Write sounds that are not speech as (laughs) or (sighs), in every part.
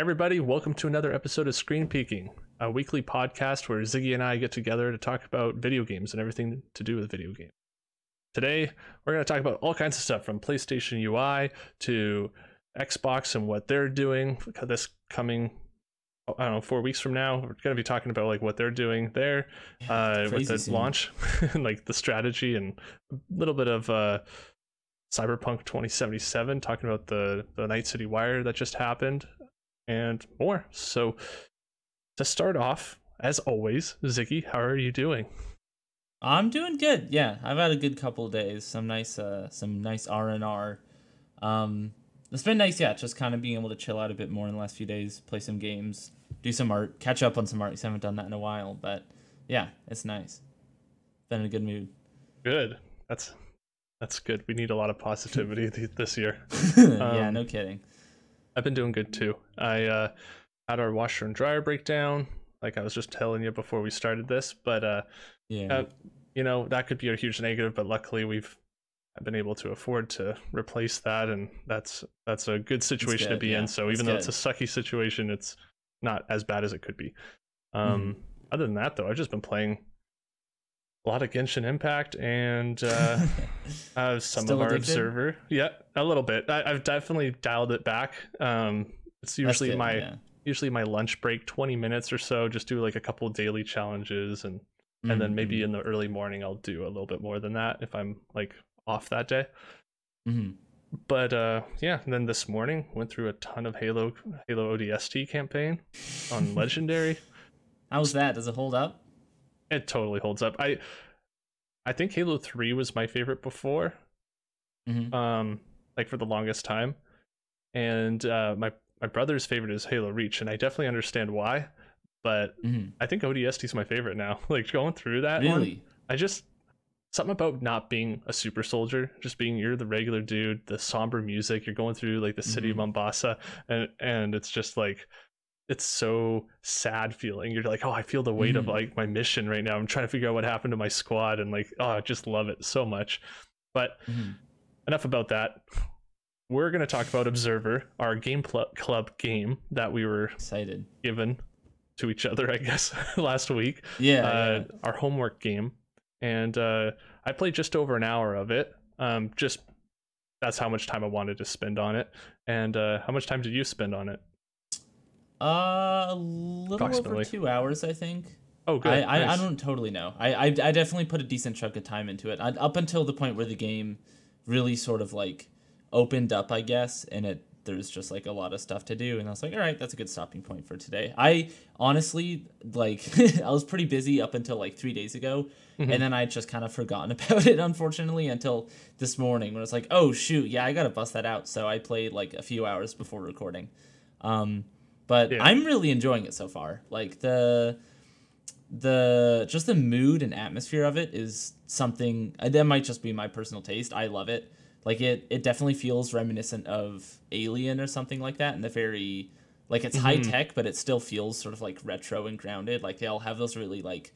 Everybody, welcome to another episode of Screen Peeking, a weekly podcast where Ziggy and I get together to talk about video games and everything to do with video games. Today, we're going to talk about all kinds of stuff from PlayStation UI to Xbox and what they're doing this coming I don't know, four weeks from now, we're going to be talking about like what they're doing there (sighs) uh, with the scene. launch, (laughs) like the strategy and a little bit of uh, Cyberpunk 2077, talking about the the Night City Wire that just happened, and more. So to start off, as always, Ziggy, how are you doing? I'm doing good. Yeah, I've had a good couple days. Some nice, uh, some nice R and R. Um, it's been nice, yeah, just kind of being able to chill out a bit more in the last few days, play some games, do some art, catch up on some art. I haven't done that in a while, but yeah, it's nice. Been in a good mood. Good. That's that's good. We need a lot of positivity (laughs) this year. (laughs) yeah, um, no kidding. I've been doing good too. I uh, had our washer and dryer breakdown, like I was just telling you before we started this. But uh, yeah, uh, you know that could be a huge negative. But luckily, we've been able to afford to replace that, and that's that's a good situation good, to be yeah. in. So even though it's a sucky situation, it's not as bad as it could be. Um, mm. Other than that, though, I've just been playing a lot of Genshin Impact and uh, (laughs) uh, some Still of our? Observer. Yeah, a little bit. I, have definitely dialed it back. Um, it's usually my yeah. usually my lunch break, twenty minutes or so. Just do like a couple daily challenges, and mm-hmm. and then maybe mm-hmm. in the early morning I'll do a little bit more than that if I'm like off that day. Mm-hmm. But uh, yeah, then this morning went through a ton of Halo Halo ODST campaign on (laughs) Legendary. How's that? Does it hold up? It totally holds up. I I think Halo 3 was my favorite before. Mm-hmm. Um like for the longest time. And uh my my brother's favorite is Halo Reach and I definitely understand why, but mm-hmm. I think ODST is my favorite now. (laughs) like going through that Really? One, I just something about not being a super soldier, just being you're the regular dude, the somber music, you're going through like the city mm-hmm. of Mombasa and and it's just like it's so sad feeling. You're like, oh, I feel the weight mm-hmm. of like my mission right now. I'm trying to figure out what happened to my squad, and like, oh, I just love it so much. But mm-hmm. enough about that. We're gonna talk about Observer, our game pl- club game that we were excited given to each other, I guess, (laughs) last week. Yeah, uh, yeah, our homework game, and uh, I played just over an hour of it. Um, just that's how much time I wanted to spend on it. And uh, how much time did you spend on it? Uh, a little over two hours, I think. Oh, good. I, nice. I, I, don't totally know. I, I, I definitely put a decent chunk of time into it. I, up until the point where the game really sort of like opened up, I guess, and it there's just like a lot of stuff to do and i was like all right that's a good stopping point for today i honestly like (laughs) i was pretty busy up until like three days ago mm-hmm. and then i just kind of forgotten (laughs) about it unfortunately until this morning when it's like oh shoot yeah i gotta bust that out so i played like a few hours before recording um but yeah. I'm really enjoying it so far. Like the the just the mood and atmosphere of it is something uh, that might just be my personal taste. I love it. Like it it definitely feels reminiscent of Alien or something like that, and the very like it's mm-hmm. high tech, but it still feels sort of like retro and grounded. Like they all have those really like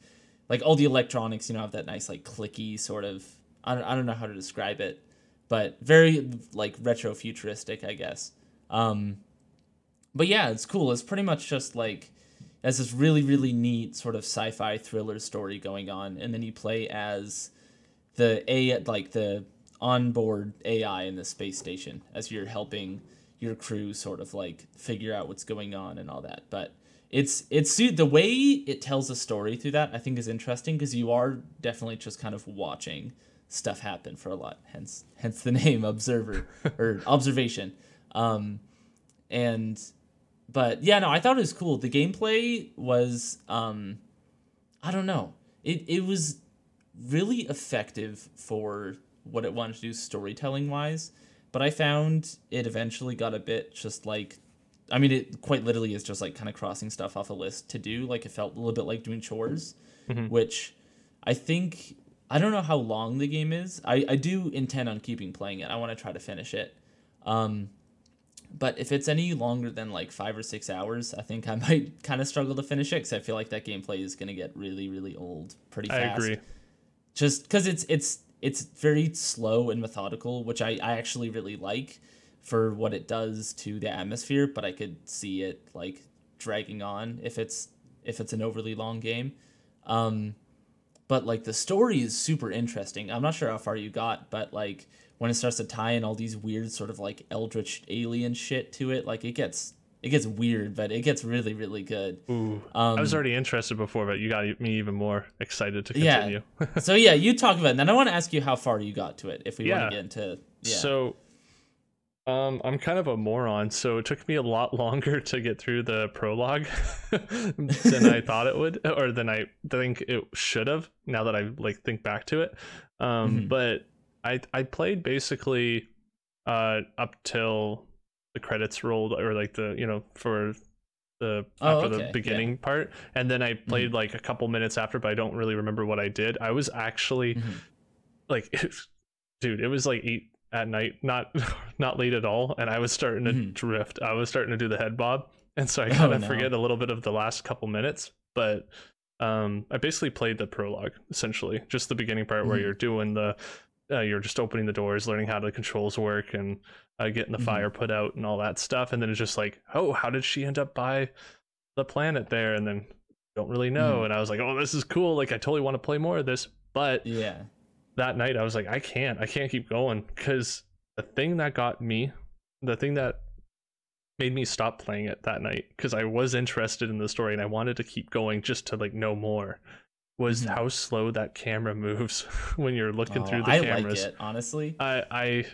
like all the electronics, you know, have that nice like clicky sort of I don't I don't know how to describe it, but very like retro futuristic, I guess. Um, but yeah, it's cool. It's pretty much just like as this really really neat sort of sci-fi thriller story going on, and then you play as the a like the onboard AI in the space station as you're helping your crew sort of like figure out what's going on and all that. But it's it's the way it tells a story through that I think is interesting because you are definitely just kind of watching stuff happen for a lot. Hence hence the (laughs) name observer or observation. Um, and but yeah, no, I thought it was cool. The gameplay was um I don't know. It it was really effective for what it wanted to do storytelling wise, but I found it eventually got a bit just like I mean it quite literally is just like kind of crossing stuff off a list to do. Like it felt a little bit like doing chores, mm-hmm. which I think I don't know how long the game is. I, I do intend on keeping playing it. I want to try to finish it. Um, but if it's any longer than like five or six hours, I think I (laughs) might kind of struggle to finish it because I feel like that gameplay is gonna get really, really old pretty fast. I agree. Just because it's it's it's very slow and methodical, which I, I actually really like. for what it does to the atmosphere, but I could see it like dragging on if it's if it's an overly long game. Um, but like the story is super interesting. I'm not sure how far you got, but like when it starts to tie in all these weird sort of like eldritch alien shit to it, like it gets it gets weird, but it gets really really good. Ooh, um, I was already interested before, but you got me even more excited to continue. Yeah. (laughs) so yeah, you talk about it. And then I want to ask you how far you got to it if we yeah. want to get into. Yeah. So um, I'm kind of a moron, so it took me a lot (laughs) longer to get through the prologue (laughs) than I thought it would, or than I think it should have. Now that I like think back to it, um, mm-hmm. but I I played basically uh, up till the credits rolled, or like the you know for the oh, after okay. the beginning yeah. part, and then I played mm-hmm. like a couple minutes after, but I don't really remember what I did. I was actually mm-hmm. like, (laughs) dude, it was like eight at night, not (laughs) not late at all, and I was starting to mm-hmm. drift. I was starting to do the head bob, and so I kind of oh, no. forget a little bit of the last couple minutes. But um, I basically played the prologue essentially, just the beginning part mm-hmm. where you're doing the, uh, you're just opening the doors, learning how the controls work, and uh, getting the mm-hmm. fire put out and all that stuff. And then it's just like, oh, how did she end up by the planet there? And then don't really know. Mm-hmm. And I was like, oh, this is cool. Like I totally want to play more of this, but yeah that night I was like, I can't, I can't keep going because the thing that got me, the thing that made me stop playing it that night because I was interested in the story and I wanted to keep going just to like know more was mm-hmm. how slow that camera moves (laughs) when you're looking oh, through the I cameras. Like it, honestly. I I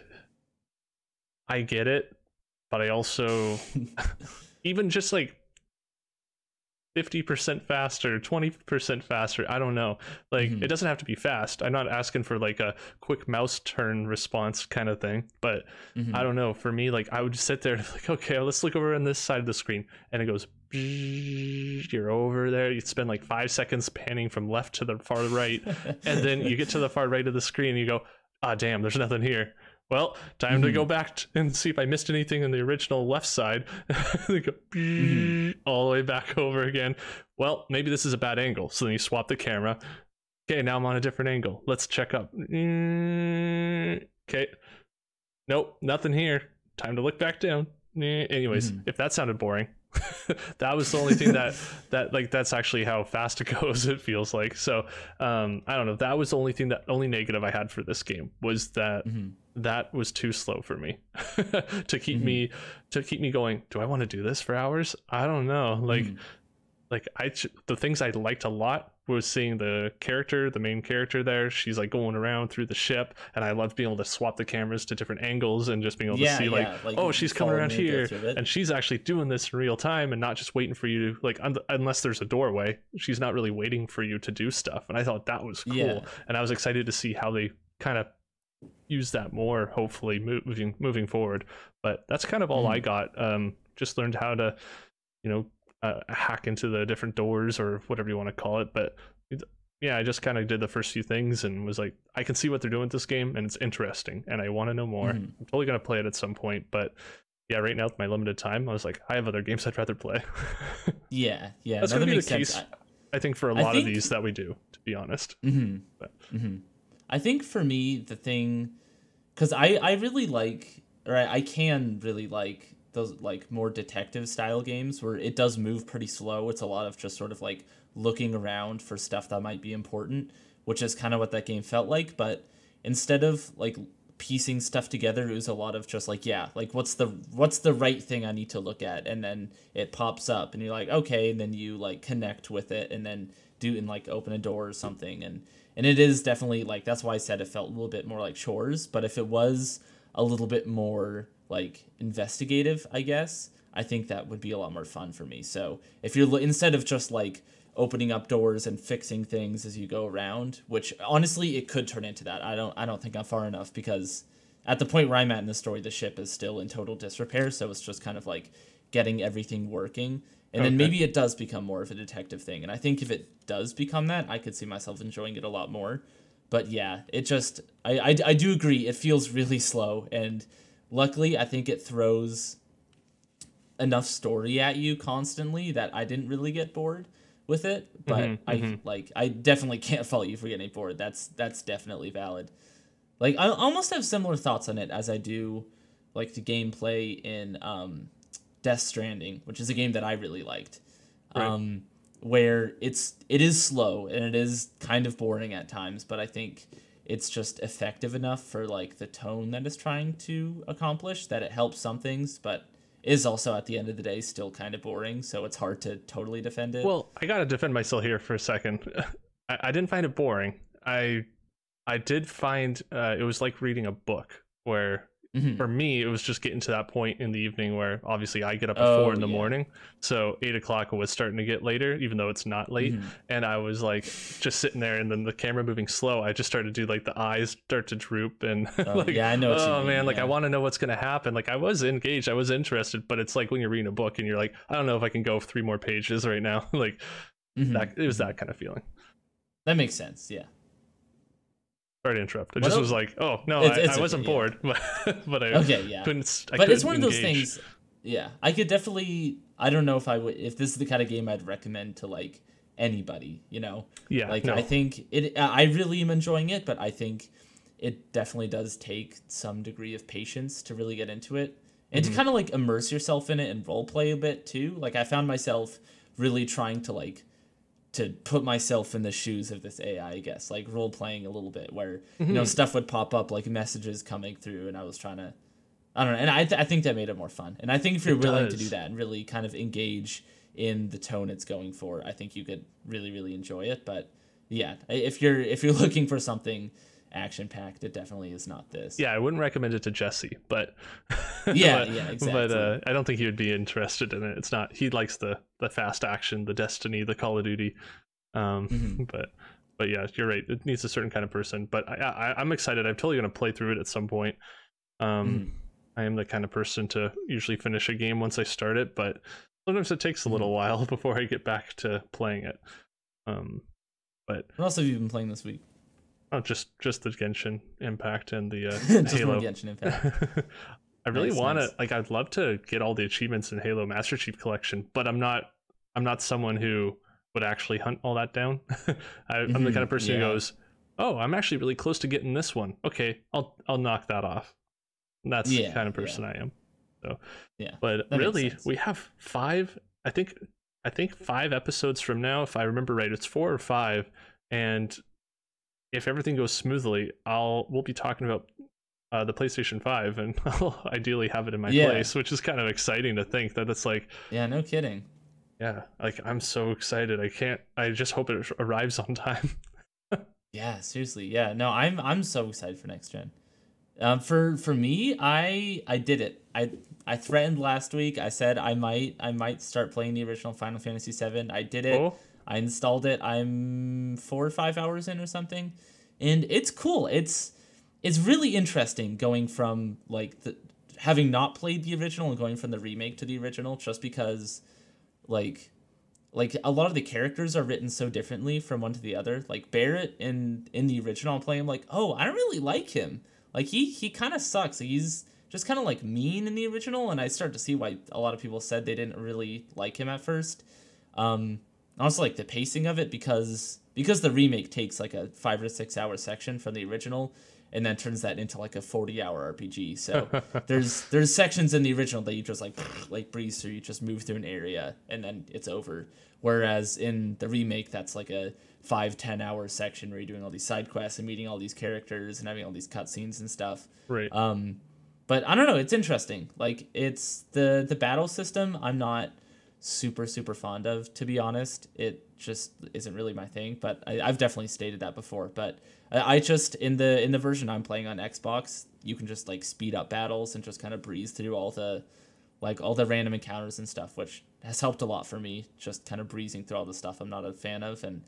I get it, but I also (laughs) (laughs) even just like 50% faster 20% faster i don't know like mm-hmm. it doesn't have to be fast i'm not asking for like a quick mouse turn response kind of thing but mm-hmm. i don't know for me like i would just sit there like okay let's look over on this side of the screen and it goes you're over there you spend like five seconds panning from left to the far right and then you get to the far right of the screen and you go ah oh, damn there's nothing here well, time mm-hmm. to go mm-hmm. back t- and see if I missed anything in the original left side. (laughs) go mm-hmm. all the way back over again. Well, maybe this is a bad angle. So then you swap the camera. Okay, now I'm on a different angle. Let's check up. Okay. Nope, nothing here. Time to look back down. Anyways, mm-hmm. if that sounded boring, (laughs) that was the only thing that that like that's actually how fast it (laughs) goes it feels like. So um i don't know. That was the only thing that only negative i had for this game was that mm-hmm. that was too slow for me (laughs) to keep mm-hmm. me to keep me going do i want to do this for hours? I don't know. Like mm-hmm. like I the things I liked a lot was seeing the character, the main character there. She's like going around through the ship, and I loved being able to swap the cameras to different angles and just being able yeah, to see yeah. like, like, oh, she's coming around here, and she's actually doing this in real time and not just waiting for you to like un- unless there's a doorway. She's not really waiting for you to do stuff, and I thought that was cool, yeah. and I was excited to see how they kind of use that more. Hopefully, moving moving forward. But that's kind of all mm. I got. Um, just learned how to, you know, uh, hack into the different doors or whatever you want to call it. But yeah, I just kind of did the first few things and was like, I can see what they're doing with this game and it's interesting and I want to know more. Mm-hmm. I'm totally gonna play it at some point, but yeah, right now with my limited time, I was like, I have other games I'd rather play. (laughs) yeah, yeah, that's no, gonna that be the sense. case. I, I, think for a lot think... of these that we do, to be honest. Mm-hmm. But. Mm-hmm. I think for me, the thing, because I I really like, or I, I can really like those like more detective style games where it does move pretty slow. It's a lot of just sort of like looking around for stuff that might be important, which is kind of what that game felt like. But instead of like piecing stuff together, it was a lot of just like, yeah, like what's the what's the right thing I need to look at, and then it pops up, and you're like, okay, and then you like connect with it, and then do and like open a door or something, and and it is definitely like that's why I said it felt a little bit more like chores. But if it was a little bit more like investigative, I guess, I think that would be a lot more fun for me. So if you're instead of just like opening up doors and fixing things as you go around, which honestly it could turn into that. I don't I don't think I'm far enough because at the point where I'm at in the story, the ship is still in total disrepair, so it's just kind of like getting everything working. And okay. then maybe it does become more of a detective thing. And I think if it does become that, I could see myself enjoying it a lot more. But yeah, it just I I, I do agree. It feels really slow and Luckily, I think it throws enough story at you constantly that I didn't really get bored with it. But mm-hmm, I mm-hmm. like I definitely (laughs) can't fault you for getting bored. That's that's definitely valid. Like I almost have similar thoughts on it as I do like the gameplay in um, Death Stranding, which is a game that I really liked. Right. Um, where it's it is slow and it is kind of boring at times, but I think it's just effective enough for like the tone that it's trying to accomplish that it helps some things, but is also at the end of the day still kind of boring, so it's hard to totally defend it. Well, I gotta defend myself here for a second. (laughs) I, I didn't find it boring. I I did find uh, it was like reading a book where Mm-hmm. For me, it was just getting to that point in the evening where obviously I get up at oh, four in the yeah. morning. So eight o'clock was starting to get later, even though it's not late. Mm-hmm. And I was like just sitting there and then the camera moving slow. I just started to do like the eyes start to droop and (laughs) oh, like, yeah, I know. oh man, mean, like yeah. I want to know what's going to happen. Like I was engaged, I was interested, but it's like when you're reading a book and you're like, I don't know if I can go three more pages right now. (laughs) like mm-hmm. that, it was that kind of feeling. That makes sense. Yeah. Sorry to interrupt. I just was like, oh no, it's, I, it's I, wasn't okay, bored, yeah. (laughs) but, but I okay, yeah. couldn't. I but couldn't it's one engage. of those things. Yeah, I could definitely. I don't know if I would. If this is the kind of game I'd recommend to like anybody, you know. Yeah. Like no. I think it. I really am enjoying it, but I think it definitely does take some degree of patience to really get into it and mm-hmm. to kind of like immerse yourself in it and role play a bit too. Like I found myself really trying to like to put myself in the shoes of this AI, I guess, like role playing a little bit, where mm-hmm. you know mm-hmm. stuff would pop up like messages coming through, and I was trying to, I don't know, and I th- I think that made it more fun. And I think if you're it willing does. to do that and really kind of engage in the tone it's going for, I think you could really really enjoy it. But yeah, if you're if you're (laughs) looking for something action packed, it definitely is not this. Yeah, I wouldn't recommend it to Jesse, but (laughs) yeah, but, yeah, exactly. But uh, I don't think he would be interested in it. It's not. He likes the the fast action, the Destiny, the Call of Duty. Um, mm-hmm. (laughs) but but yeah, you're right. It needs a certain kind of person. But I, I am excited. I'm totally gonna play through it at some point. Um, mm-hmm. I am the kind of person to usually finish a game once I start it, but sometimes it takes a little mm-hmm. while (laughs) before I get back to playing it. Um, but what else have you been playing this week? Oh, just just the Genshin Impact and the uh, (laughs) Halo. Genshin (laughs) Impact. I really nice, want to nice. like. I'd love to get all the achievements in Halo Master Chief Collection, but I'm not. I'm not someone who would actually hunt all that down. (laughs) I, am mm-hmm, the kind of mm-hmm, person yeah. who goes, "Oh, I'm actually really close to getting this one. Okay, I'll I'll knock that off." And that's yeah, the kind of person yeah. I am. So yeah, but really, we have five. I think I think five episodes from now, if I remember right, it's four or five, and if everything goes smoothly, I'll we'll be talking about uh, the PlayStation Five, and (laughs) I'll ideally have it in my yeah. place, which is kind of exciting to think that it's like. Yeah, no kidding. Yeah, like I'm so excited. I can't. I just hope it (laughs) arrives on time. (laughs) yeah, seriously. Yeah, no, I'm I'm so excited for next gen. Um, for for me, I I did it. I I threatened last week. I said I might I might start playing the original Final Fantasy VII. I did it. Oh. I installed it. I'm four or five hours in or something, and it's cool. It's it's really interesting going from like the having not played the original and going from the remake to the original, just because like like a lot of the characters are written so differently from one to the other. Like Barret in in the original, play I'm like, oh, I don't really like him. Like he he kind of sucks. He's just kind of like mean in the original, and I start to see why a lot of people said they didn't really like him at first. Um, also like the pacing of it because because the remake takes like a five or six hour section from the original and then turns that into like a 40 hour RPG. So (laughs) there's there's sections in the original that you just like (sniffs) like breeze through, you just move through an area and then it's over. Whereas in the remake that's like a five, ten hour section where you're doing all these side quests and meeting all these characters and having all these cutscenes and stuff. Right. Um but I don't know, it's interesting. Like it's the the battle system I'm not super super fond of to be honest. It just isn't really my thing but I, have definitely stated that before. But I, I, just in the in the version i'm playing on xbox you can just like speed up battles and just kind of breeze through all the like all the random encounters and stuff which has helped a lot for me just kind of breezing through all the stuff i'm not a fan of and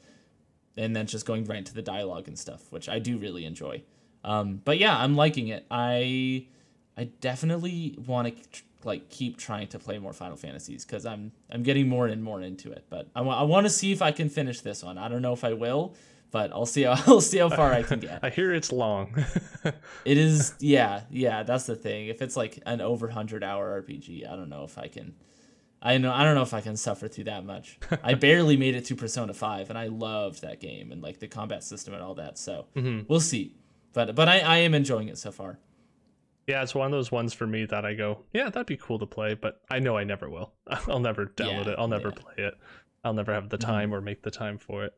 and then just going right into the dialogue and stuff which i do really enjoy. Um, but yeah i'm liking it. I i definitely want to like keep trying to play more Final Fantasies because I'm I'm getting more and more into it. But I, w- I want to see if I can finish this one. I don't know if I will, but I'll see how (laughs) I'll see how far I can get. (laughs) I hear it's long. (laughs) it is, yeah, yeah. That's the thing. If it's like an over hundred hour RPG, I don't know if I can. I know I don't know if I can suffer through that much. I barely made it to Persona Five, and I loved that game and like the combat system and all that. So mm-hmm. we'll see. But but I, I am enjoying it so far. Yeah, it's one of those ones for me that I go, yeah, that'd be cool to play, but I know I never will. (laughs) I'll never download yeah, it. I'll never yeah. play it. I'll never have the mm-hmm. time mm-hmm. or make the time for it.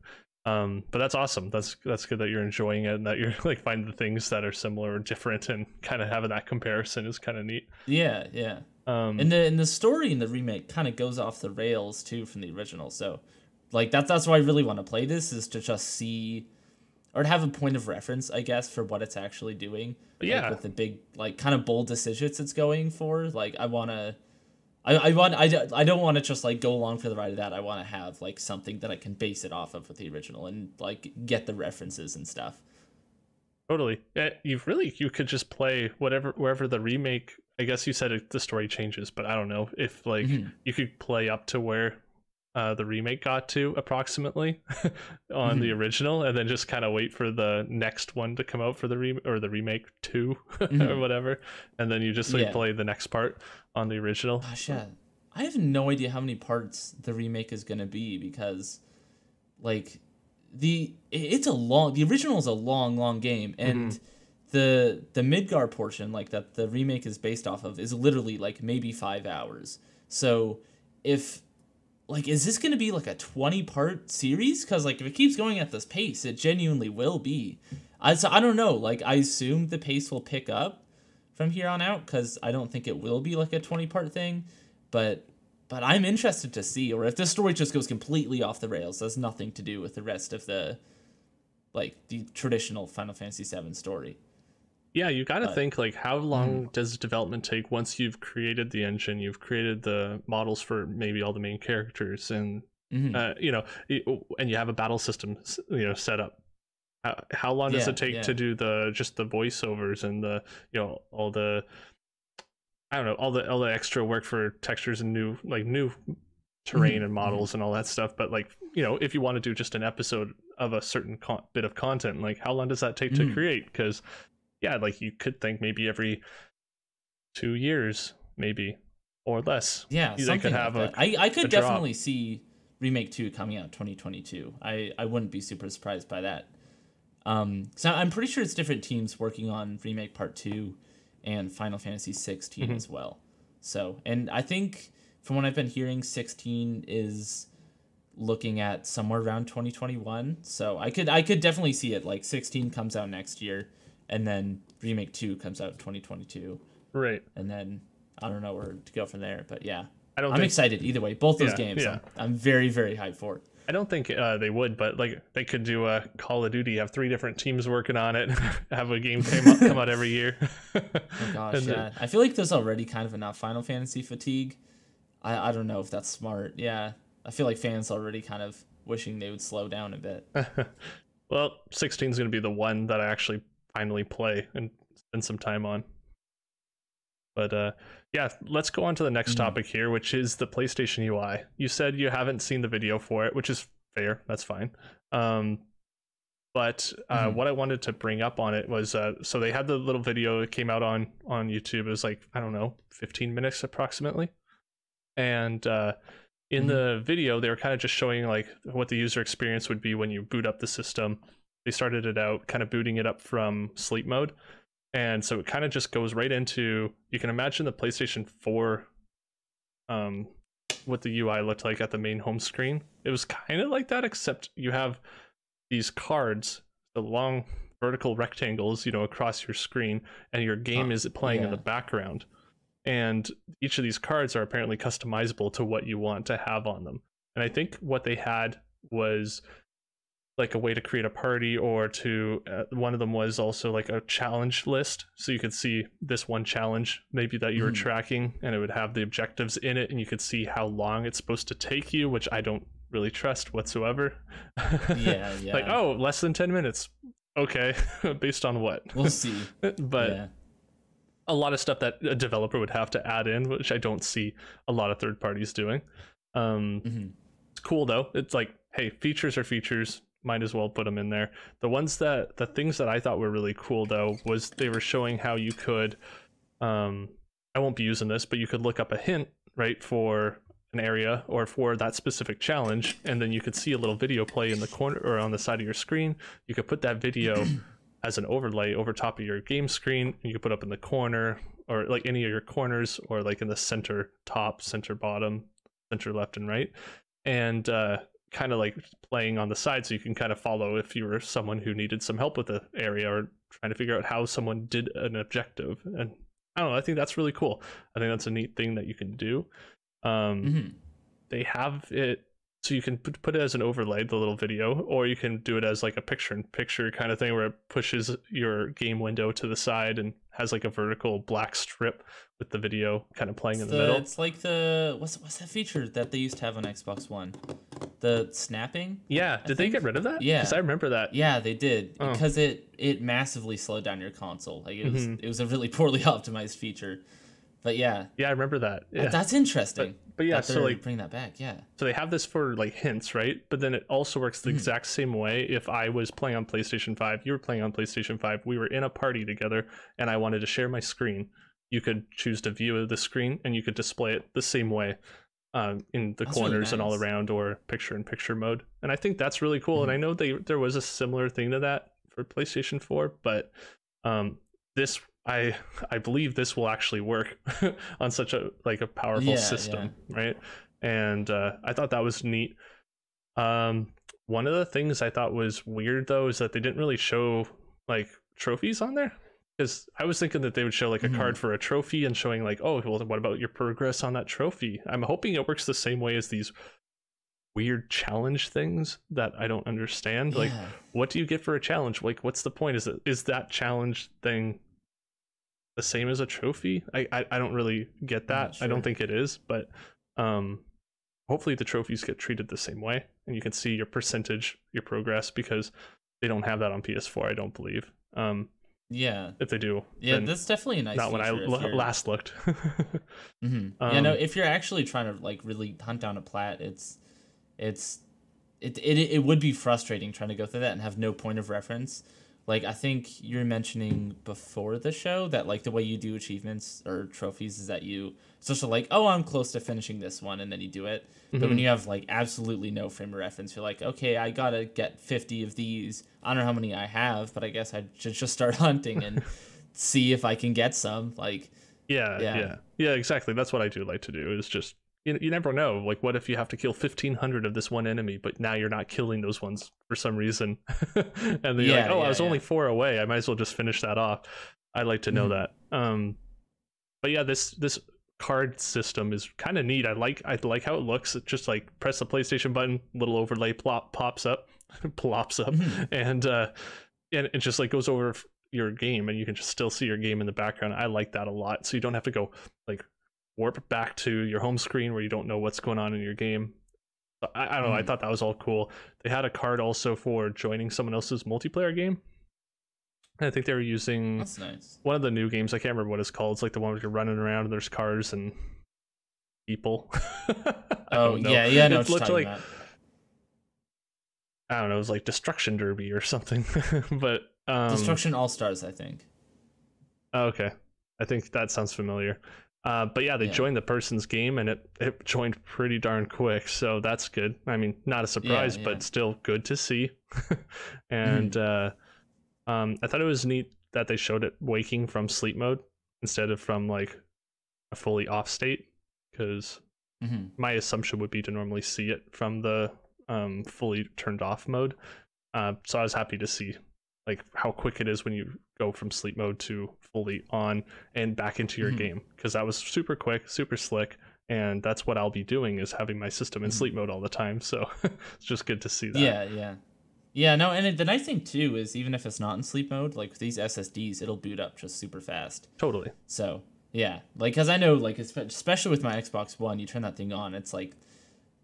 Um, but that's awesome. That's that's good that you're enjoying it and that you're (laughs) like finding the things that are similar or different and kind of having that comparison is kind of neat. Yeah, yeah. Um, and the and the story in the remake kind of goes off the rails too from the original. So, like that's that's why I really want to play this is to just see or to have a point of reference, I guess, for what it's actually doing. Yeah. Like, with the big, like, kind of bold decisions it's going for. Like, I want to. I, I want I, I don't want to just like go along for the ride of that. I want to have like something that I can base it off of with the original and like get the references and stuff. Totally. Yeah, you really you could just play whatever wherever the remake. I guess you said it, the story changes, but I don't know if like mm-hmm. you could play up to where uh, the remake got to approximately (laughs) on mm-hmm. the original, and then just kind of wait for the next one to come out for the re or the remake 2 (laughs) mm-hmm. or whatever, and then you just like yeah. play the next part on the original. Gosh, yeah, I have no idea how many parts the remake is gonna be because, like, the it's a long the original is a long long game and. Mm-hmm. The the Midgar portion, like that the remake is based off of, is literally like maybe five hours. So if like is this going to be like a 20 part series? Because like if it keeps going at this pace it genuinely will be. I, so I don't know. Like i assume the pace will pick up from here on out because i don't think it will be like a 20 part thing. But but i'm interested to see or if this story just goes completely off the rails has nothing to do with the rest of the like the traditional final fantasy 7 story yeah you got to think like how long mm. does development take once you've created the engine you've created the models for maybe all the main characters and mm-hmm. uh, you know and you have a battle system you know set up how, how long does yeah, it take yeah. to do the just the voiceovers and the you know all the i don't know all the all the extra work for textures and new like new terrain mm-hmm. and models mm-hmm. and all that stuff but like you know if you want to do just an episode of a certain con- bit of content like how long does that take to mm-hmm. create because yeah, like you could think maybe every two years, maybe or less. Yeah, they could have like a. I I could definitely drop. see remake two coming out 2022. I I wouldn't be super surprised by that. Um, so I'm pretty sure it's different teams working on remake part two and Final Fantasy 16 mm-hmm. as well. So, and I think from what I've been hearing, 16 is looking at somewhere around 2021. So I could I could definitely see it. Like 16 comes out next year, and then remake two comes out in 2022. Right. And then I don't know where to go from there, but yeah, I don't. I'm think... excited either way. Both those yeah, games, yeah. I'm, I'm, very very hyped for. I don't think uh, they would, but like they could do a Call of Duty, have three different teams working on it, (laughs) have a game come out, come out every year. (laughs) oh gosh, yeah. I feel like there's already kind of enough Final Fantasy fatigue. I I don't know if that's smart. Yeah, I feel like fans already kind of wishing they would slow down a bit. (laughs) well, 16 is going to be the one that I actually finally play and spend some time on. But uh, yeah, let's go on to the next mm-hmm. topic here, which is the PlayStation UI. You said you haven't seen the video for it, which is fair. That's fine. Um, but uh, mm-hmm. what I wanted to bring up on it was uh, so they had the little video that came out on on YouTube. It was like I don't know, 15 minutes approximately, and uh, in mm-hmm. the video they were kind of just showing like what the user experience would be when you boot up the system they started it out kind of booting it up from sleep mode. And so it kind of just goes right into you can imagine the PlayStation 4 um what the UI looked like at the main home screen. It was kind of like that except you have these cards, the long vertical rectangles, you know, across your screen and your game is playing yeah. in the background. And each of these cards are apparently customizable to what you want to have on them. And I think what they had was like a way to create a party or to uh, one of them was also like a challenge list. So you could see this one challenge maybe that you were mm. tracking and it would have the objectives in it and you could see how long it's supposed to take you which i don't really trust whatsoever. Yeah, (laughs) yeah. like oh less than 10 minutes. Okay. (laughs) Based on what? We'll see. (laughs) But yeah. a lot of stuff that a developer would have to add in which i don't see a lot of third parties doing. Um mm-hmm. it's cool though. It's like hey features are features might as well put them in there. The ones that the things that I thought were really cool though was they were showing how you could um I won't be using this, but you could look up a hint, right, for an area or for that specific challenge and then you could see a little video play in the corner or on the side of your screen. You could put that video (clears throat) as an overlay over top of your game screen. You could put up in the corner or like any of your corners or like in the center top, center bottom, center left and right. And uh, kind of like playing on the side so you can kind of follow if you were someone who needed some help with the area or trying to figure out how someone did an objective. And I don't know, I think that's really cool. I think that's a neat thing that you can do. Um, mm-hmm. They have it so you can put it as an overlay the little video or you can do it as like a picture in picture kind of thing where it pushes your game window to the side and has like a vertical black strip with the video kind of playing it's in the, the, middle it's like the what's what's that feature that they used to have on xbox one the snapping yeah did they get rid of that yeah because i remember that yeah they did oh. because it it massively slowed down your console like it was mm-hmm. it was a really (laughs) poorly (laughs) optimized feature but yeah. Yeah, I remember that. Yeah. That's interesting. But, but yeah, so like bring that back. Yeah. So they have this for like hints, right? But then it also works the mm. exact same way. If I was playing on PlayStation 5, you were playing on PlayStation 5, we were in a party together and I wanted to share my screen, you could choose to view the screen and you could display it the same way. Um, in the that's corners really nice. and all around or picture in picture mode and i think that's really cool mm. and i know they there was a similar thing to that for playstation 4 but um, this I I believe this will actually work (laughs) on such a like a powerful yeah, system, yeah. right? And uh, I thought that was neat. Um, one of the things I thought was weird though is that they didn't really show like trophies on there. Because I was thinking that they would show like a mm-hmm. card for a trophy and showing like, oh, well, what about your progress on that trophy? I'm hoping it works the same way as these weird challenge things that I don't understand. Yeah. Like, what do you get for a challenge? Like, what's the point? Is it is that challenge thing the same as a trophy? I I, I don't really get that. Sure. I don't think it is, but um, hopefully the trophies get treated the same way, and you can see your percentage, your progress, because they don't have that on PS4. I don't believe. Um, yeah. If they do. Yeah, that's definitely a nice. Not when I l- last looked. (laughs) mm-hmm. um, yeah, no. If you're actually trying to like really hunt down a plat, it's, it's, it, it it would be frustrating trying to go through that and have no point of reference like I think you're mentioning before the show that like the way you do achievements or trophies is that you so like oh I'm close to finishing this one and then you do it. Mm-hmm. But when mm-hmm. you have like absolutely no frame of reference, you're like okay I gotta get 50 of these. I don't know how many I have, but I guess I should just start (laughs) hunting and (laughs) see if I can get some. Like yeah, yeah, yeah, yeah, exactly. That's what I do like to do is just you, you never know. Like, what if you have to kill 1,500 of this one enemy, but now you're not killing those ones for some reason? (laughs) and then you're like, oh, yeah, I was yeah. only four away. I might as well just finish that off. I'd like to know mm-hmm. that. Um, but yeah, this this card system is kind of neat. I like I like how it looks. It just like press the PlayStation button, little overlay plop pops up, (laughs) plops up, mm-hmm. and uh, and it just like goes over your game, and you can just still see your game in the background. I like that a lot. So you don't have to go like warp back to your home screen where you don't know what's going on in your game. I, I don't know. Mm. I hmm. thought that was all cool. They had a card also for joining someone else's multiplayer game. I think they were using That's nice. one of the new games. I can't remember what it's called. It's like the one where you're running around and there's cars and people. (laughs) oh yeah, yeah. No, it looked like. I don't know. It was like Destruction Derby or something. (laughs) but um, Destruction All Stars, I think. Oh, okay, I think that sounds familiar. Uh, but yeah, they yeah. joined the person's game and it, it joined pretty darn quick. So that's good. I mean, not a surprise, yeah, yeah. but still good to see. (laughs) and mm. uh, um, I thought it was neat that they showed it waking from sleep mode instead of from like a fully off state. Because mm-hmm. my assumption would be to normally see it from the um, fully turned off mode. Uh, so I was happy to see like how quick it is when you go from sleep mode to fully on and back into your mm-hmm. game because that was super quick, super slick, and that's what I'll be doing is having my system in mm-hmm. sleep mode all the time. So (laughs) it's just good to see that. Yeah, yeah. Yeah, no, and the nice thing too is even if it's not in sleep mode, like these SSDs, it'll boot up just super fast. Totally. So yeah, like because I know, like especially with my Xbox One, you turn that thing on, it's like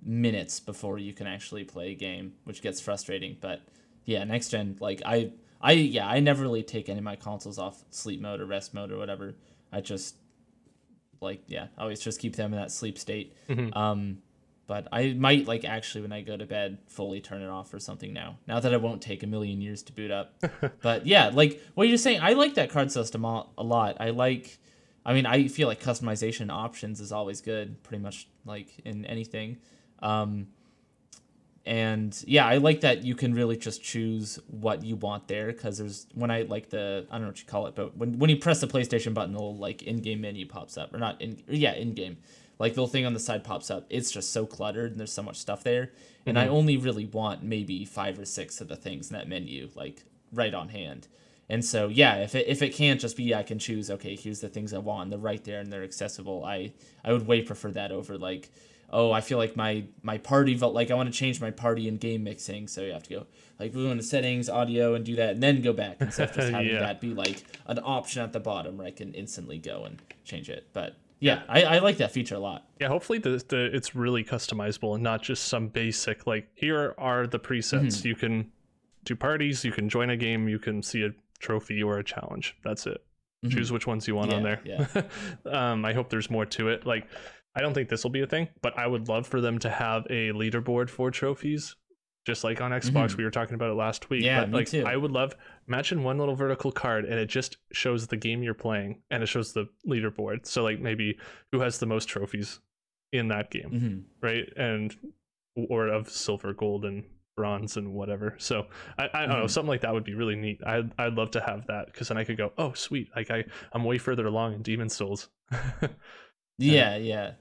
minutes before you can actually play a game, which gets frustrating. But yeah, next gen, like I I yeah, I never really take any of my consoles off sleep mode or rest mode or whatever. I just like yeah, I always just keep them in that sleep state. Mm-hmm. Um, but I might like actually when I go to bed fully turn it off or something now. Now that it won't take a million years to boot up. (laughs) but yeah, like what you're saying, I like that card system a lot. I like I mean, I feel like customization options is always good, pretty much like in anything. Um, and yeah, I like that you can really just choose what you want there because there's when I like the I don't know what you call it, but when when you press the PlayStation button, the little like in-game menu pops up or not in yeah in-game like the little thing on the side pops up. It's just so cluttered and there's so much stuff there, and mm-hmm. I only really want maybe five or six of the things in that menu like right on hand. And so yeah, if it if it can't just be I can choose okay here's the things I want they're right there and they're accessible. I I would way prefer that over like oh I feel like my my party vote like I want to change my party and game mixing so you have to go like go into settings audio and do that and then go back instead of (laughs) just having yeah. that be like an option at the bottom where I can instantly go and change it. But yeah, I, I like that feature a lot. Yeah, hopefully the, the it's really customizable and not just some basic like here are the presets. Mm-hmm. You can do parties, you can join a game, you can see a trophy or a challenge. That's it. Mm-hmm. Choose which ones you want yeah, on there. Yeah. (laughs) um, I hope there's more to it. Like, I don't think this will be a thing, but I would love for them to have a leaderboard for trophies, just like on Xbox. Mm-hmm. We were talking about it last week. Yeah, but, me like, too. I would love. Imagine one little vertical card, and it just shows the game you're playing, and it shows the leaderboard. So, like, maybe who has the most trophies in that game, mm-hmm. right? And or of silver, gold, and bronze and whatever. So I, I don't mm-hmm. know, something like that would be really neat. I'd I'd love to have that because then I could go, oh sweet, like I I'm way further along in Demon's Souls. (laughs) yeah, yeah,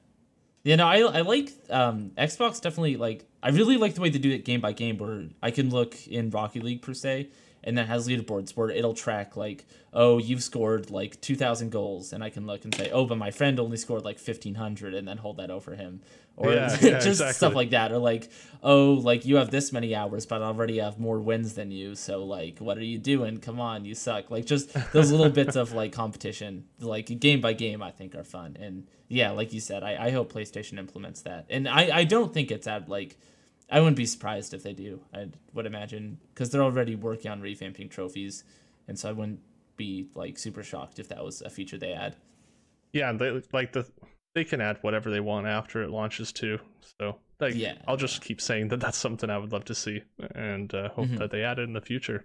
yeah. No, I I like um Xbox definitely like I really like the way they do it game by game where I can look in Rocket League per se and that has leaderboards where it'll track like oh you've scored like 2000 goals. And i can look and say oh but my friend only scored like 1500 and then hold that over him. Or yeah, (laughs) yeah, just exactly. stuff like that. Or like oh like you have this many hours but i already have more wins than you. So like what are you doing? Come on you suck. Like just those little (laughs) bits of like competition like game by game i think are fun. And yeah like you said i, I hope playstation implements that. And i i don't think it's at like I wouldn't be surprised if they do. I would imagine because they're already working on revamping trophies, and so I wouldn't be like super shocked if that was a feature they add. Yeah, they like the they can add whatever they want after it launches too. So like, yeah, I'll just keep saying that that's something I would love to see, and uh, hope mm-hmm. that they add it in the future.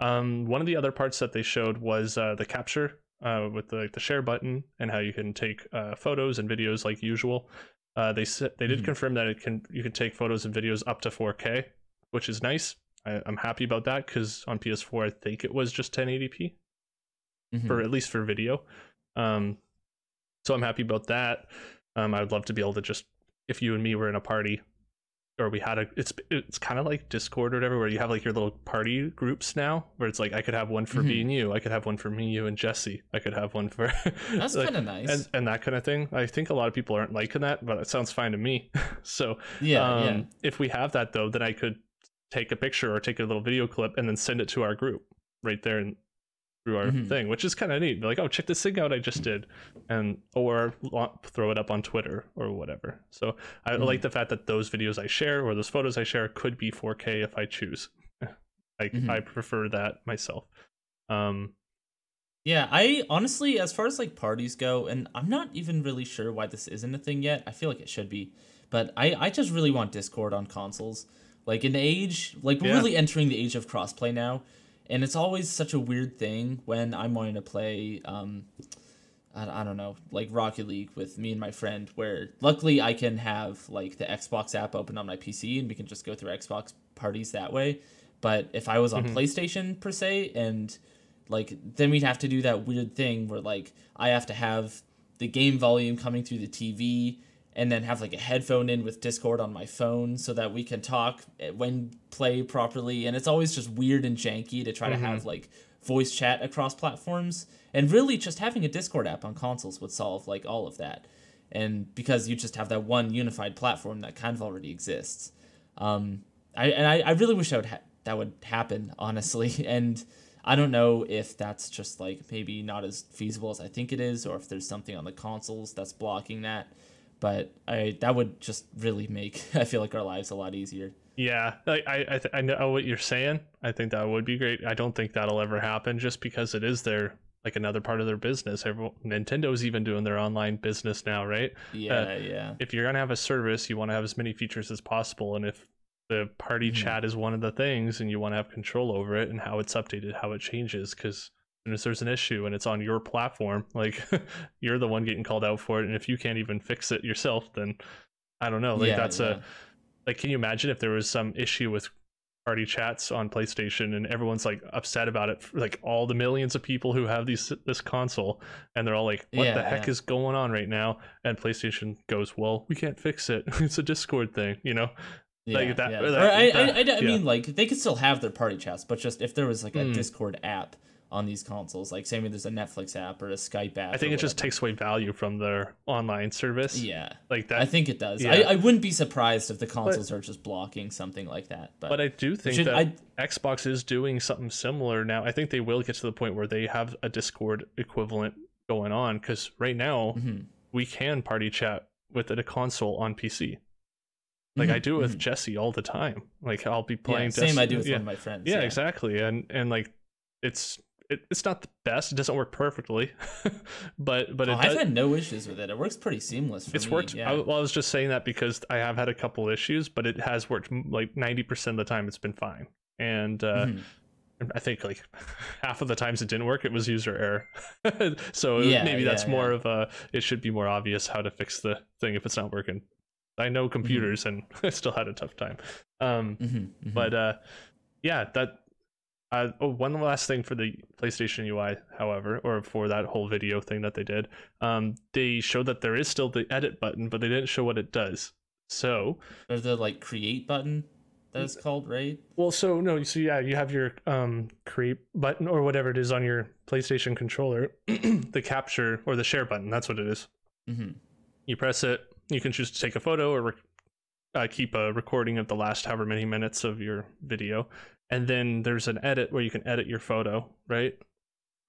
Um, one of the other parts that they showed was uh, the capture uh, with the, like the share button and how you can take uh, photos and videos like usual. Uh, they said they did mm-hmm. confirm that it can you can take photos and videos up to 4K, which is nice. I, am happy about that because on PS4 I think it was just 1080p mm-hmm. for at least for video. Um, so I'm happy about that. Um, I would love to be able to just if you and me were in a party, or we had a it's it's kind of like discord or whatever where you have like your little party groups now where it's like i could have one for mm-hmm. me and you i could have one for me you and jesse i could have one for (laughs) that's like, kind of nice. and, and, that kind of thing. I think a lot of people aren't liking that but it sounds fine to me. (laughs) So yeah, um, yeah. if we have that though then i could take a picture or take a little video clip and then send it to our group right there in through our mm-hmm. thing, which is kind of neat. like, oh, check this thing out I just did, and or throw it up on Twitter or whatever. So I mm-hmm. like the fact that those videos I share or those photos I share could be 4K if I choose. (laughs) I mm-hmm. I prefer that myself. Um, yeah, I honestly, as far as like parties go, and I'm not even really sure why this isn't a thing yet. I feel like it should be, but I I just really want Discord on consoles. Like in the age, like we're yeah. really entering the age of crossplay now and it's always such a weird thing when I'm wanting to play. Um, I, I don't know, like Rocket League with me and my friend, where luckily I can have like the Xbox app open on my PC and we can just go through Xbox parties that way. But if I was on mm-hmm. PlayStation per se, and like then we'd have to do that weird thing where like I have to have the game volume coming through the TV and then have like a headphone in with Discord on my phone so that we can talk eh, when play properly. And it's always just weird and janky to try mm-hmm. to have like voice chat across platforms. And really, just having a Discord app on consoles would solve like all of that. And because you just have that one unified platform that kind of already exists. Um, I and I, I really wish that would ha- that would happen honestly. (laughs) And I don't know if that's just like maybe not as feasible as I think it is, or if there's something on the consoles that's blocking that but I that would just really make (laughs) I feel like our lives a lot easier. Yeah, I I th- I know what you're saying. I think that would be great. I don't think that'll ever happen just because it is their like another part of their business. Everyone, Nintendo's even doing their online business now, right? Yeah, uh, yeah. If you're gonna have a service, you want to have as many features as possible, and if the party mm-hmm. chat is one of the things, and you want to have control over it and how it's updated, how it changes, because and if there's an issue and it's on your platform like (laughs) you're the one getting called out for it. And if you can't even fix it yourself then i don't know. Like yeah, that's yeah. a like can you imagine if there was some issue with party chats on PlayStation and everyone's like upset about it like all the millions of people who have these this console and they're all like what yeah, the heck is going on right now? And PlayStation goes well we can't fix it. (laughs) It's a Discord thing you know? Yeah, like that, yeah. That, I, that, I, I, I mean like they could still have their party chats but just if there was like a mm. Discord app on these consoles. Like, say, there's a Netflix app or a Skype app. I think it just takes away value from their online service. Yeah, like that. I think it does. Yeah. I, I wouldn't be surprised if the consoles but, are just blocking something like that. But, but I do think should, that I, Xbox is doing something similar now. I think they will get to the point where they have a Discord equivalent going on because right now mm-hmm. we can party chat with a console on PC. Like mm-hmm. I do with mm-hmm. Jesse all the time. Like I'll be playing. Yeah, same I do with yeah. one of my friends. Yeah, yeah, exactly. And and like it's it, it's not the best. It doesn't work perfectly, (laughs) but but oh, I've had no issues with it. It works pretty seamless. it's me. worked. Yeah. I, well, I was just saying that because I have had a couple issues, but it has worked like ninety percent of the time. It's been fine, and uh, mm-hmm. I think like (laughs) half of the times it didn't work, it was user error. (laughs) so yeah, maybe yeah, that's more of a. It should be more obvious how to fix the thing if it's not working. I know mm-hmm. computers, mm-hmm. and I still had a tough time. Um, mm-hmm, mm-hmm. but uh, yeah, that uh, oh, one last thing for the PlayStation UI, however, or for that whole video thing that they did, um, they showed that there is still the edit button, but they didn't show what it does. So there's the like create button that is called, right? Well, so no, so yeah, you have your um create button or whatever it is on your PlayStation controller, (clears throat) the capture or the share button. That's what it is. Mm-hmm. You press it. You can choose to take a photo or uh, keep a recording of the last however many minutes of your video and then there's an edit where you can edit your photo, right?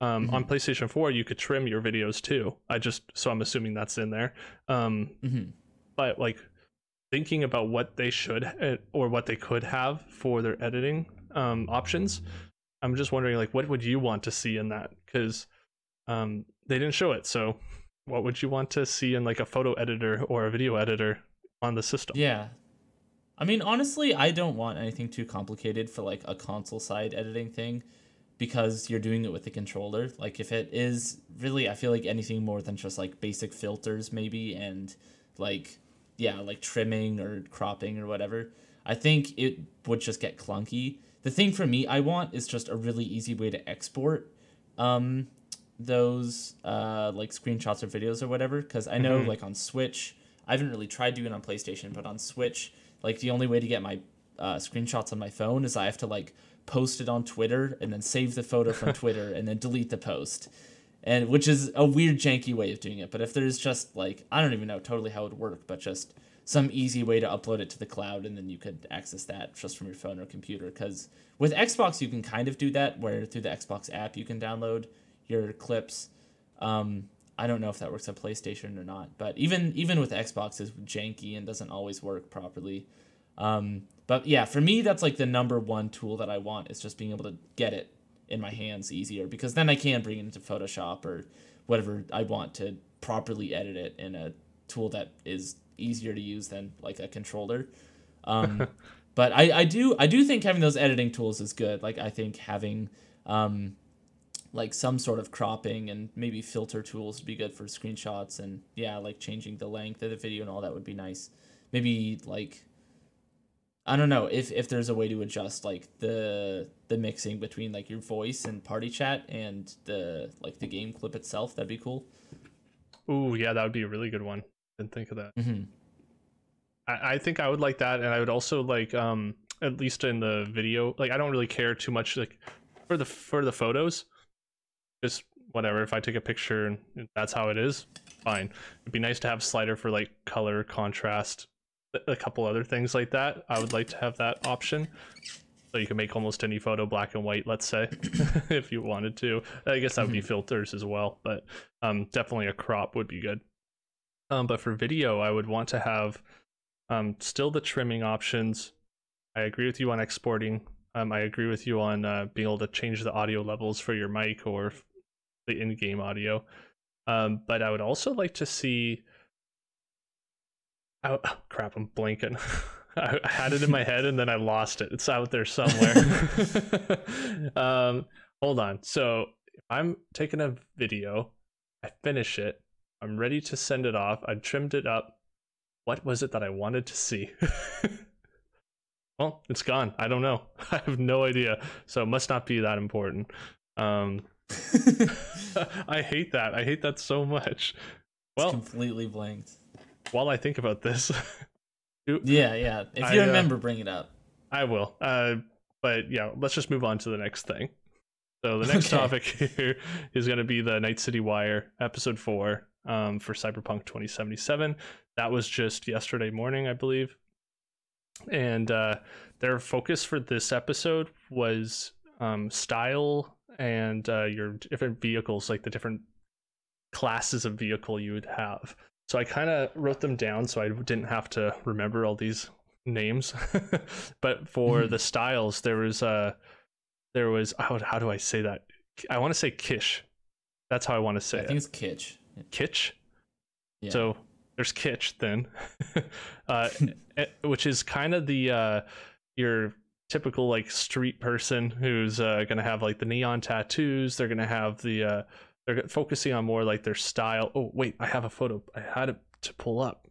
Um, mm-hmm. On PlayStation 4, you could trim your videos too. I just so I'm assuming that's in there. Um, mm-hmm. But like thinking about what they should or what they could have for their editing um, options, I'm just wondering like what would you want to see in that? Because um, they didn't show it. So what would you want to see in like a photo editor or a video editor on the system? Yeah, I mean, honestly, I don't want anything too complicated for like a console side editing thing because you're doing it with the controller. Like if it is really I feel like anything more than just like basic filters maybe and like yeah, like trimming or cropping or whatever. I think it would just get clunky. The thing for me I want is just a really easy way to export um those uh like screenshots or videos or whatever cuz I know mm-hmm. like on Switch I haven't really tried doing it on PlayStation, but on Switch like the only way to get my uh, screenshots on my phone is I have to like post it on Twitter and then save the photo from (laughs) Twitter and then delete the post. And which is a weird janky way of doing it. But if there's just like I don't even know totally how it would work, but just some easy way to upload it to the cloud and then you could access that just from your phone or computer. Because with Xbox you can kind of do that where through the Xbox app you can download your clips. Um, I don't know if that works on PlayStation or not, but even even with Xbox is janky and doesn't always work properly. Um, but yeah, for me, that's like the number one tool that I want is just being able to get it in my hands easier because then I can bring it into Photoshop or whatever I want to properly edit it in a tool that is easier to use than like a controller. Um, (laughs) but I, I do I do think having those editing tools is good. Like I think having um, like some sort of cropping and maybe filter tools would be good for screenshots and yeah like changing the length of the video and all that would be nice. Maybe like i don't know if if there's a way to adjust like the the mixing between like your voice and party chat and the like the game clip itself that'd be cool. Ooh, yeah that would be a really good one. Didn't think of that. Mm-hmm. I, I think i would like that and i would also like um at least in the video like i don't really care too much like for the for the photos just whatever. If I take a picture and that's how it is, fine. It'd be nice to have slider for like color, contrast, a couple other things like that. I would like to have that option. So you can make almost any photo black and white, let's say, (laughs) if you wanted to. I guess that would be mm-hmm. filters as well, but um, definitely a crop would be good. Um, but for video, I would want to have um, still the trimming options. I agree with you on exporting. Um, I agree with you on uh, being able to change the audio levels for your mic or the in-game audio. Um, but I would also like to see. Oh, oh crap! I'm blanking. (laughs) I had it in my head and then I lost it. It's out there somewhere. (laughs) um, hold on. So if I'm taking a video, I finish it, I'm ready to send it off. I trimmed it up. What was it that I wanted to see? (laughs) well, it's gone. I don't know. I have no idea. So it must not be that important. Um, (laughs) I hate that. I hate that so much. Well, it's completely blanked. While I think about this, (laughs) yeah, yeah. If you I, uh, remember, uh, bring it up. I will. Uh, but yeah, let's just move on to the next thing. So the next okay. topic (laughs) here is going to be the Night City Wire episode four um, for Cyberpunk 2077. That was just yesterday morning, I believe. And uh, their focus for this episode was um, style and uh, your different vehicles, like the different classes of vehicle you would have. So I kind of wrote them down so I didn't have to remember all these names. (laughs) but for mm-hmm. the styles, there was uh there was how, how do I say that? I want to say Kish. That's how I want to say I it. I think it's Kitsch. Kitsch. Yeah. So there's Kitsch then, (laughs) uh, (laughs) eh, which is kind of the uh, your typical like street person who's uh, gonna have like the neon tattoos. They're gonna have the uh, they're focusing on more like their style. Oh wait, I have a photo. I had it to pull up.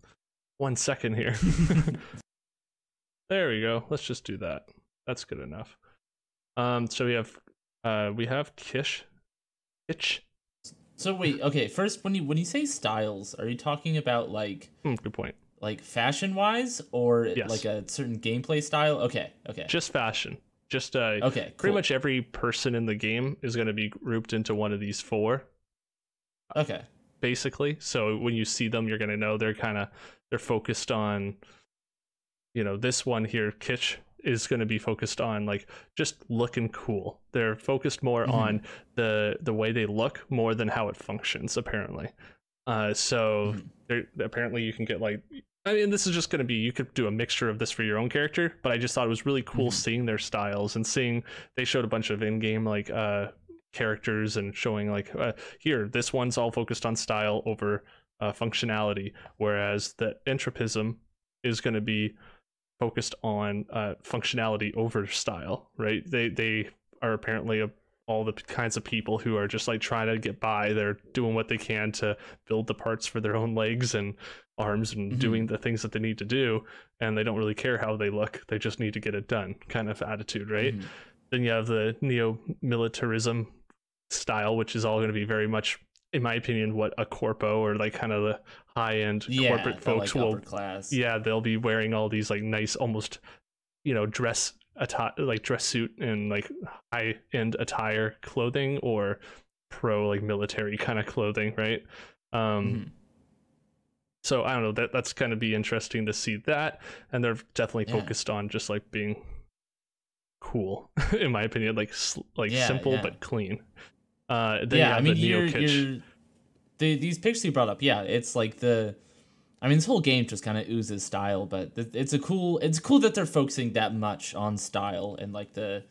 One second here. (laughs) there we go. Let's just do that. That's good enough. Um, so we have uh, we have Kish, Kitsch. So wait, okay. First, when you when you say styles, are you talking about like? Mm, good point. Like fashion wise, or yes. like a certain gameplay style? Okay, okay. Just fashion. Just uh, okay. Cool. Pretty much every person in the game is going to be grouped into one of these four. Okay. Basically, so when you see them, you're going to know they're kind of they're focused on. You know, this one here, Kitsch, is going to be focused on like just looking cool. They're focused more mm-hmm. on the the way they look more than how it functions apparently. Uh, so mm-hmm. apparently you can get like I mean this is just going to be you could do a mixture of this for your own character, but I just thought it was really cool mm-hmm. seeing their styles and seeing they showed a bunch of in-game like uh characters and showing like uh, here this one's all focused on style over uh, functionality whereas the entropism is going to be focused on uh, functionality over style, right? They they are apparently a, all the kinds of people who are just like trying to get by. They're doing what they can to build the parts for their own legs and arms and mm-hmm. doing the things that they need to do, and they don't really care how they look. They just need to get it done, kind of attitude, right? Mm-hmm. Then you have the neo militarism style, which is all going to be very much in my opinion, what a corpo or like kind of the high end yeah, corporate folks like will. Class. Yeah, they'll be wearing all these like nice, almost you know, dress attire, like dress suit and like high end attire clothing or pro like military kind of clothing, right? Um, mm-hmm. So I don't know that that's kind of be interesting to see that, and they're definitely yeah. focused on just like being cool, (laughs) in my opinion, like like yeah, simple but clean. Uh, yeah, I mean, you're the, these pictures you brought up. Yeah, it's like the. I mean, this whole game just kind of oozes style, but it's a cool. It's cool that they're focusing that much on style and like the,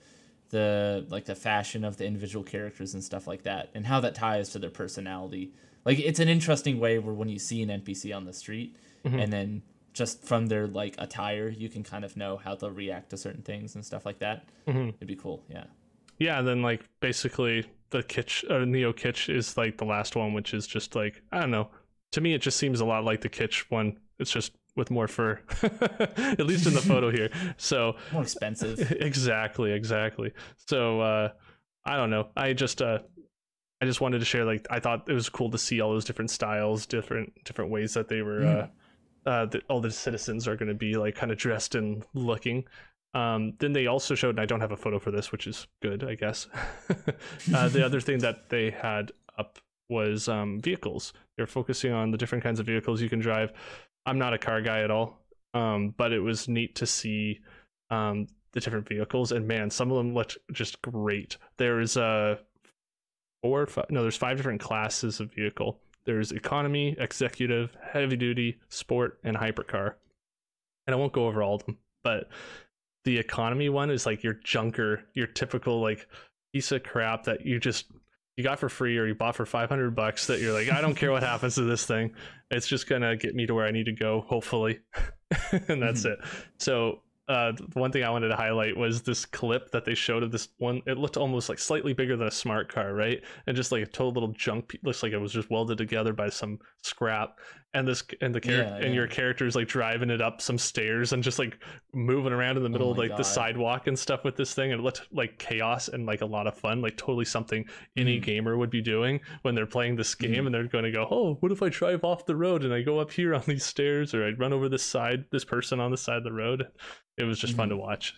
the like the fashion of the individual characters and stuff like that, and how that ties to their personality. Like, it's an interesting way where when you see an NPC on the street, mm-hmm. and then just from their like attire, you can kind of know how they'll react to certain things and stuff like that. Mm-hmm. It'd be cool. Yeah. Yeah, and then like basically the kitsch or uh, neo kitsch is like the last one which is just like i don't know to me it just seems a lot like the kitsch one. It's just with more fur (laughs) at least in the photo here. So (laughs) more expensive. (laughs) Exactly exactly. So uh i don't know. I just uh i just wanted to share like i thought it was cool to see all those different styles different different ways that they were mm. uh uh, the, all the citizens are going to be like kind of dressed and looking. Um, then they also showed, and I don't have a photo for this, which is good, I guess. uh, the other thing that they had was um, vehicles. They're focusing on the different kinds of vehicles you can drive. I'm not a car guy at all, um, but it was neat to see um, the different vehicles. And man, some of them looked just great. There's uh, four, five, no, there's five different classes of vehicle. There's economy, executive, heavy duty, sport, and hypercar. And I won't go over all of them, but the economy one is like your junker, your typical like piece of crap that you just you got for free or you bought for 500 bucks that you're like I don't care what happens to this thing. It's just to get me to where I need to go hopefully. (laughs) and that's mm-hmm. it. So uh, the one thing I wanted to highlight was this clip that they showed of this one. It looked almost like slightly bigger than a smart car, right? And just like a total little junk. Looks like it was just welded together by some scrap. And this and the character yeah, yeah. and your character's like driving it up some stairs and just like moving around in the middle oh of like God. the sidewalk and stuff with this thing and it looked like chaos and like a lot of fun like totally something any mm. gamer would be doing when they're playing this game mm. and they're going to go oh what if i drive off the road and i go up here on these stairs or i run over this side this person on the side of the road it was just mm. fun to mm-hmm. watch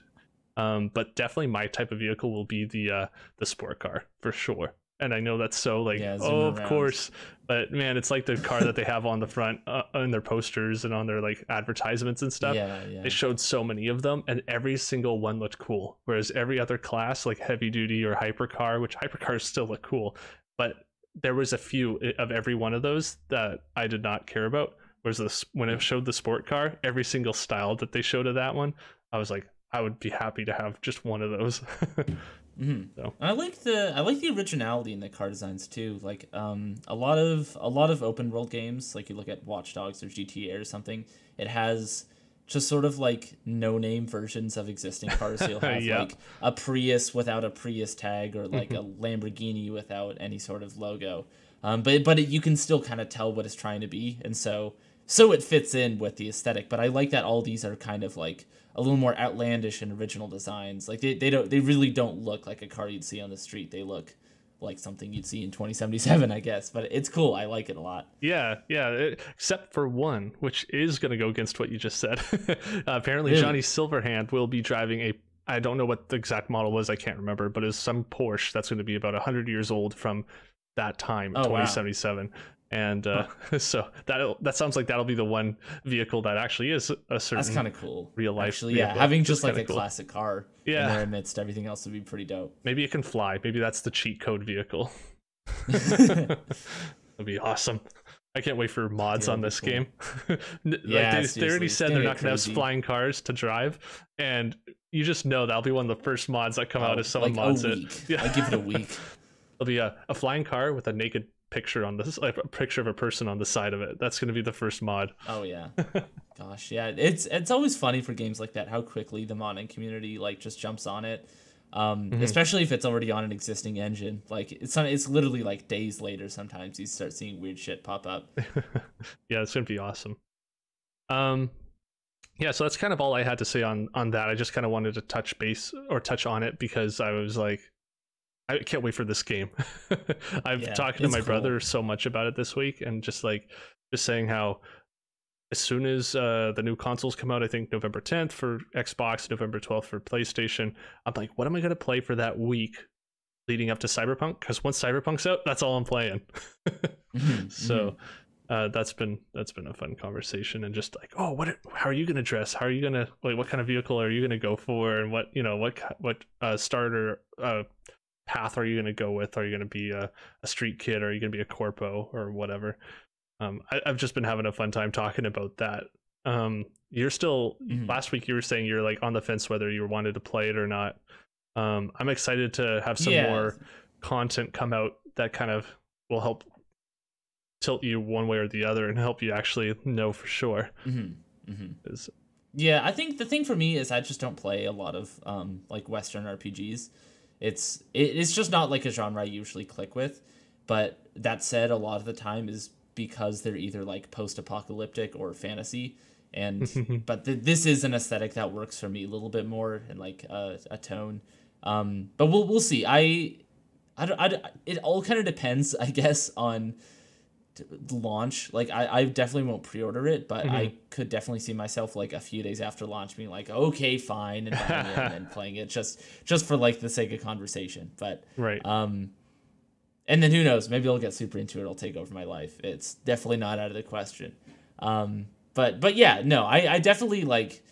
um, but definitely my type of vehicle will be the uh, the sport car for sure and I know that's so like yeah, oh of course but man it's like the car that they have on the front uh, on their posters and on their like advertisements and stuff. Yeah, yeah. they showed so many of them and every single one looked cool whereas every other class like heavy duty or hypercar which hypercars still look cool but there was a few of every one of those that I did not care about whereas this when it showed the sport car every single style that they showed of that one I was like I would be happy to have just one of those (laughs) Mm-hmm. So I like the I like the originality in the car designs too. Like um, a lot of a lot of open world games, like you look at Watch Dogs or GTA or something, it has just sort of like no name versions of existing cars. So you'll (laughs) have yeah. like a Prius without a Prius tag or like a mm-hmm. Lamborghini without any sort of logo. Um, but but it, you can still kind of tell what it's trying to be, and so so it fits in with the aesthetic. But I like that all these are kind of like a little more outlandish and original designs. Like they, they don't they really don't look like a car you'd see on the street. They look like something you'd see in 2077, I guess. But it's cool. I like it a lot. Yeah, yeah. It, except for one, which is going to go against what you just said. (laughs) uh, apparently, really? Johnny Silverhand will be driving a. I don't know what the exact model was. I can't remember, but it's some Porsche that's going to be about 100 years old from that time, oh, 2077. Wow and uh, (laughs) so that that sounds like that'll be the one vehicle that actually is a certain. That's kind of cool. Real life, actually, yeah. Having just like a cool. classic car, yeah, in there amidst everything else would be pretty dope. Maybe it can fly. Maybe that's the cheat code vehicle. (laughs) (laughs) That'd be awesome. I can't wait for mods yeah, on this cool. game. like yeah, they, they, already said they're not going to have flying cars to drive, and you just know that'll be one of the first mods that come oh, out as someone like mods it. Yeah. I give it a week. It'll be a, a flying car with a naked picture on this like a picture of a person on the side of it. That's going to be the first mod. Oh yeah. (laughs) Gosh yeah. It's it's always funny for games like that how quickly the modding community like just jumps on it. Um, mm-hmm. especially if it's already on an existing engine. Like it's it's literally like days later sometimes you start seeing weird shit pop up. (laughs) Yeah it's gonna be awesome. Um yeah so that's kind of all i had to say on on that. I just kind of wanted to touch base or touch on it because i was like I can't wait for this game. (laughs) I've yeah, talked to my cool. brother so much about it this week, and just like just saying how as soon as uh, the new consoles come out, I think November 10th for Xbox, November 12th for PlayStation. I'm like, what am I gonna play for that week leading up to Cyberpunk? Because once Cyberpunk's out, that's all I'm playing. (laughs) mm-hmm, so. Mm-hmm. Uh, that's been that's been a fun conversation and just like oh what how are you gonna dress how are you gonna like what kind of vehicle are you gonna go for and what you know what what uh, starter uh, path are you going to go with? Are you going to be a, a street kid? Are you going to be a corpo or whatever? Um, I, have just been having a fun time talking about that. Um, you're still mm-hmm. last week you were saying you're like on the fence whether you wanted to play it or not. Um, I'm excited to have some yeah. more content come out that kind of will help tilt you one way or the other and help you actually know for sure. Mm-hmm. Mm-hmm. Yeah, I think the thing for me is I just don't play a lot of um, like Western RPGs. It's it, it's just not like a genre I usually click with. But that said, a lot of the time is because they're either like post-apocalyptic or fantasy and (laughs) but th- this is an aesthetic that works for me a little bit more and like uh, a tone um but we'll we'll see i i don't, I, don't, it all kind of depends (laughs) i guess on launch like i i definitely won't pre-order it but mm-hmm. i could definitely see myself like a few days after launch being like okay fine and buying it and then (laughs) playing it just just for like the sake of conversation. But right. um and then who knows? Maybe i'll get super into it it'll take over my life. It's definitely not out of the question. Um but but yeah no i i definitely like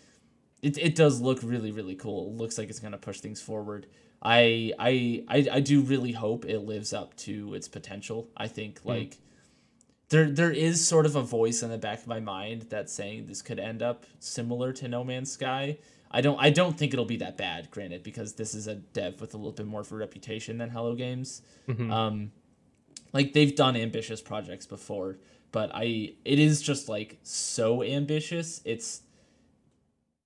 it, it does look really really cool. It looks like it's gonna push things forward. I, I I I do really hope it lives up to its potential. I think hmm. like there there is sort of a voice in the back of my mind that's saying this could end up similar to No Man's Sky. I don't I don't think it'll be that bad, granted, because this is a dev with a little bit more of a reputation than Hello Games. Mm-hmm. Um, like they've done ambitious projects before, but I it is just like so ambitious. It's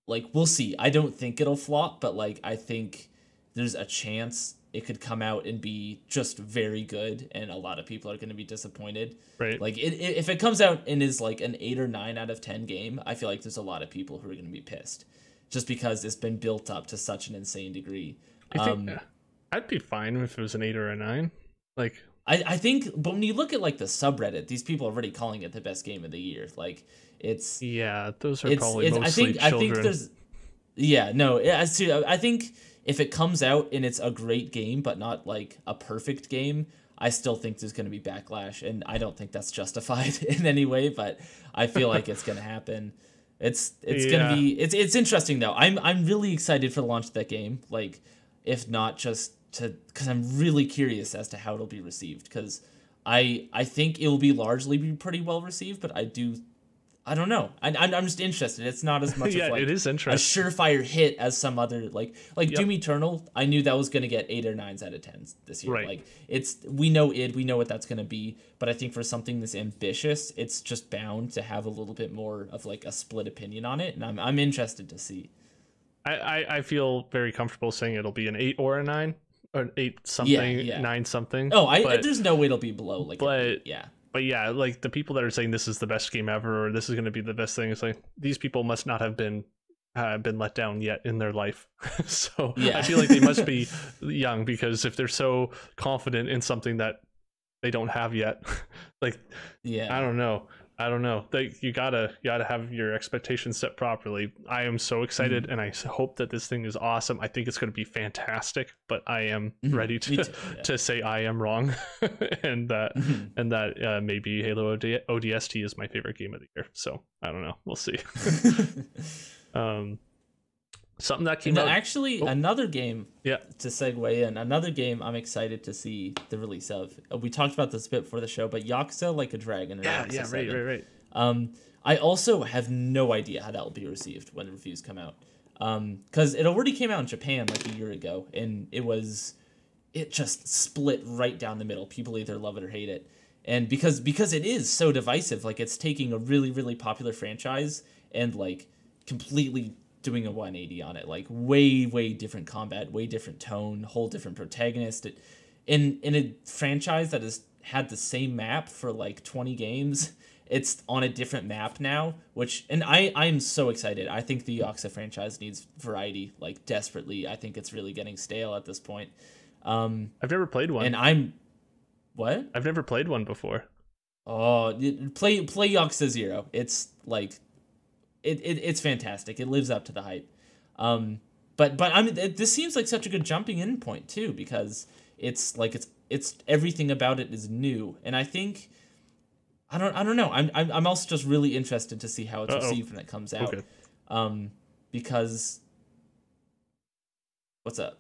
like we'll see. I don't think it'll flop, but like I think there's a chance it could come out and be just very good and a lot of people are going to be disappointed. Right. Like it, it, if it comes out and is like an 8 or 9 out of 10 game i feel like there's a lot of people who are going to be pissed just because it's been built up to such an insane degree. I think, um, i'd be fine if it was an 8 or a 9 like I, I think but when you look at like the subreddit these people are already calling it the best game of the year. Like it's yeah those are it's, probably it's, mostly I think children. I think there's yeah no I I think if it comes out and it's a great game but not like a perfect game, I still think there's going to be backlash, and I don't think that's justified (laughs) in any way. But I feel like it's going to happen. It's it's yeah. gonna be it's it's interesting though. I'm I'm really excited for the launch of that game. Like, if not just to because I'm really curious as to how it'll be received. Because I I think it will be largely be pretty well received, but I do I don't know. I, I'm, I'm just interested. It's not as (laughs) much yeah, of like it is interesting. a surefire hit as some other like like yep. Doom Eternal. I knew that was gonna get eight or nines out of tens this year. Right. Like it's we know it, we know what that's gonna be. But I think for something this ambitious, it's just bound to have a little bit more of like a split opinion on it, and I'm I'm interested to see. I I, I feel very comfortable saying it'll be an eight or a nine or an eight something, yeah, yeah. nine something. Oh, I but, there's no way it'll be below like. But yeah but yeah, like the people that are saying this is the best game ever or this is going to be the best thing, it's like these people must not have been uh, been let down yet in their life. (laughs) so yeah. I feel like they must be (laughs) young because if they're so confident in something that they don't have yet, (laughs) like yeah, I don't know. I don't know. They, you gotta you gotta have your expectations set properly. I am so excited, mm-hmm. and I hope that this thing is awesome. I think it's going to be fantastic, but I am mm-hmm. ready to yeah. to say I am wrong, (laughs) and that mm-hmm. and that uh, maybe Halo OD- ODST is my favorite game of the year. So I don't know. We'll see. (laughs) (laughs) um, something that came no, out. Actually, oh. another game. Yeah. To segue in, another game I'm excited to see the release of. Uh, we talked about this a bit before the show, but Yakuza Like a Dragon. yeah, yeah, right, right, right. Um, I also have no idea how that will be received when the reviews come out. Um, because it already came out in Japan like a year ago, and it was, it just split right down the middle. People either love it or hate it, and because because it is so divisive, like it's taking a really really popular franchise and like completely doing a 180 on it. Like way way different combat way different tone whole different protagonist. It, in in a franchise that has had the same map for like 20 games it's on a different map now which and i i'm so excited. I think the Yakuza franchise needs variety like desperately. I think it's really getting stale at this point. Um i've never played one. and i'm what? I've never played one before. Oh play play Yakuza Zero. It's like it, it it's fantastic. It lives up to the hype. Um, but but I mean, it, this seems like such a good jumping in point too because it's like it's it's everything about it is new, and I think I don't I don't know. I'm I'm, I'm also just really interested to see how it's Uh-oh. received when it comes out. Okay. Um, because what's up?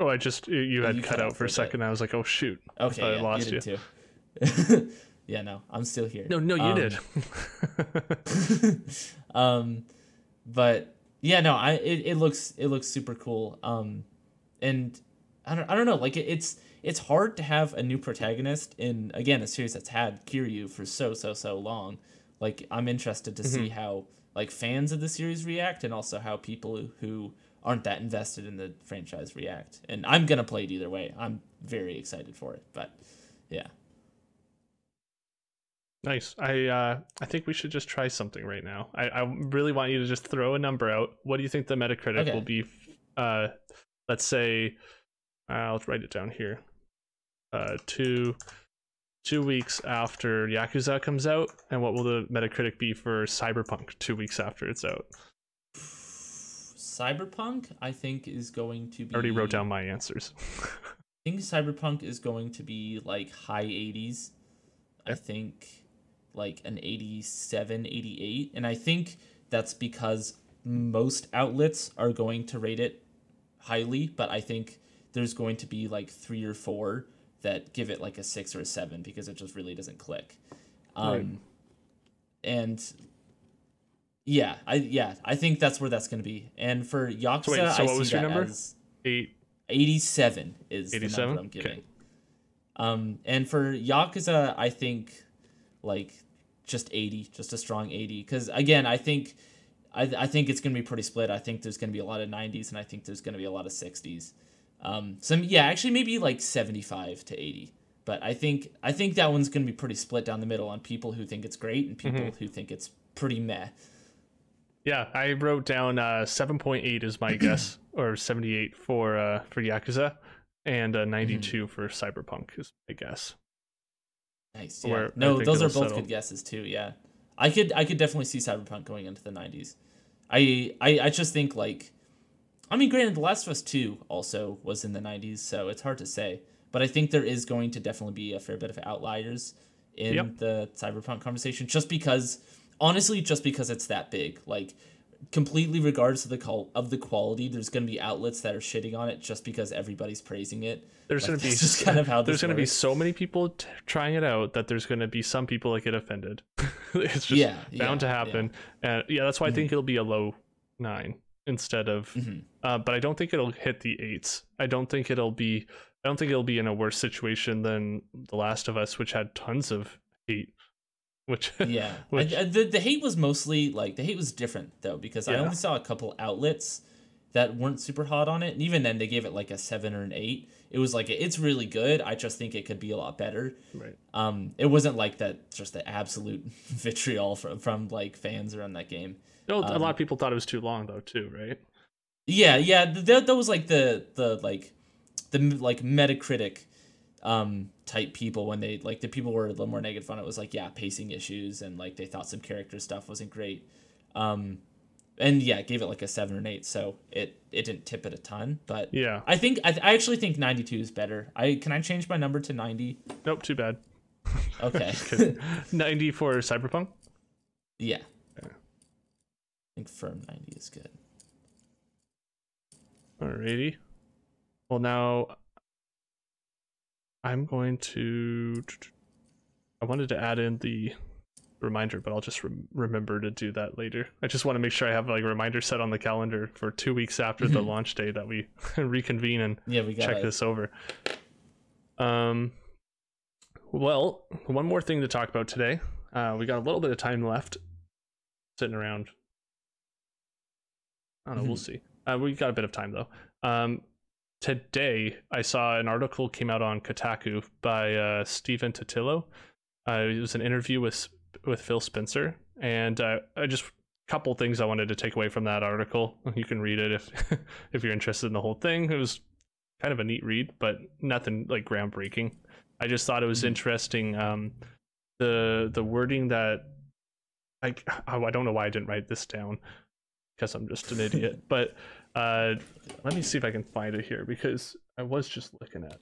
Oh, I just you had you cut, cut out for a second. I was like, oh shoot. Okay, I, yeah, lost you. you. (laughs) Yeah, no, I'm still here. No, no, you um, did. (laughs) (laughs) um, but yeah, no, I it, it looks it looks super cool. Um, and I don't I don't know, like it, it's it's hard to have a new protagonist in again a series that's had Kiryu for so so so long. Like I'm interested to mm-hmm. see how like fans of the series react and also how people who aren't that invested in the franchise react. And I'm gonna play it either way. I'm very excited for it. But yeah. Nice. I uh, I think we should just try something right now. I, I really want you to just throw a number out. What do you think the Metacritic okay. will be? Uh, let's say, uh, I'll write it down here. Uh, two two weeks after Yakuza comes out, and what will the Metacritic be for Cyberpunk two weeks after it's out? Cyberpunk, I think, is going to be. I already wrote down my answers. (laughs) I think Cyberpunk is going to be like high 80s. I think like an 87, 88. And I think that's because most outlets are going to rate it highly, but I think there's going to be like three or four that give it like a six or a seven because it just really doesn't click. Um, right. And yeah, I yeah, I think that's where that's going to be. And for Yakuza, so, wait, so what was your number? Eight. 87 is 87? the number I'm giving. Okay. Um, and for Yakuza, I think like just 80, just a strong 80. Because again, I think I, I think it's going to be pretty split. I think there's going to be a lot of 90s and I think there's going to be a lot of 60s. Um, some yeah, actually maybe like 75 to 80. But I think I think that one's going to be pretty split down the middle on people who think it's great and people mm-hmm. who think it's pretty meh. Yeah, I wrote down uh, 7.8 is my guess, (clears throat) or 78 for uh, for Yakuza, and uh, 92 mm-hmm. for Cyberpunk is my guess. Nice. Yeah. no, those are both settle. good guesses too. Yeah, I could I could definitely see Cyberpunk going into the 90s. I I, I just think like, I mean, granted, The Last of Us 2 also was in the 90s, so it's hard to say. But I think there is going to definitely be a fair bit of outliers in yep. the Cyberpunk conversation, just because honestly, just because it's that big, like completely regardless of the call of the quality, there's going to be outlets that are shitting on it just because everybody's praising it. There's like, going (laughs) to be just kind of how there's going to be so many people t- trying it out that there's going to be some people that get offended. (laughs) it's just yeah, bound yeah, to happen. Yeah. And yeah, that's why mm-hmm. I think it'll be a low nine instead of. Mm-hmm. Uh, but I don't think it'll hit the eights. I don't think it'll be. I don't think it'll be in a worse situation than The Last of Us, which had tons of hate which yeah. (laughs) Which... I, the, the hate was mostly like the hate was different though because yeah. i only saw a couple outlets that weren't super hot on it and even then they gave it like a seven or an eight. It was like it's really good. I just think it could be a lot better. Right. Um it wasn't like that just the absolute (laughs) vitriol from, from like fans around that game. No, um, a lot of people thought it was too long though too right? Yeah yeah that, that was like the the like the like metacritic um type people when they like the people were a little more negative on it was like yeah pacing issues and like they thought some character stuff wasn't great. Um and yeah gave it like a seven or an eight so it it didn't tip it a ton but yeah. I think i, I actually think 92 is better. I can i change my number to 90 nope too bad. Okay. (laughs) 90 for cyberpunk? Yeah. yeah. I think firm 90 is good. Alrighty. Well now I'm going to. I wanted to add in the reminder, but I'll just re- remember to do that later. I just want to make sure I have like a reminder set on the calendar for two weeks after the (laughs) launch day that we (laughs) reconvene and yeah, we check this over. Um, well, one more thing to talk about today. Uh, we got a little bit of time left, sitting around. I don't know. Mm-hmm. We'll (laughs) see. Uh, we got a bit of time though. Um, today I saw an article came out on Kotaku by uh, Stephen Totilo. Uh, it was an interview with with Phil Spencer, and uh, I just a couple things I wanted to take away from that article. You can read it if (laughs) if you're interested in the whole thing. It was kind of a neat read, but nothing like groundbreaking. I just thought it was mm-hmm. interesting. Um, the the wording that I I don't know why I didn't write this down because I'm just an idiot, (laughs) but uh, let me see if I can find it here because I was just looking at.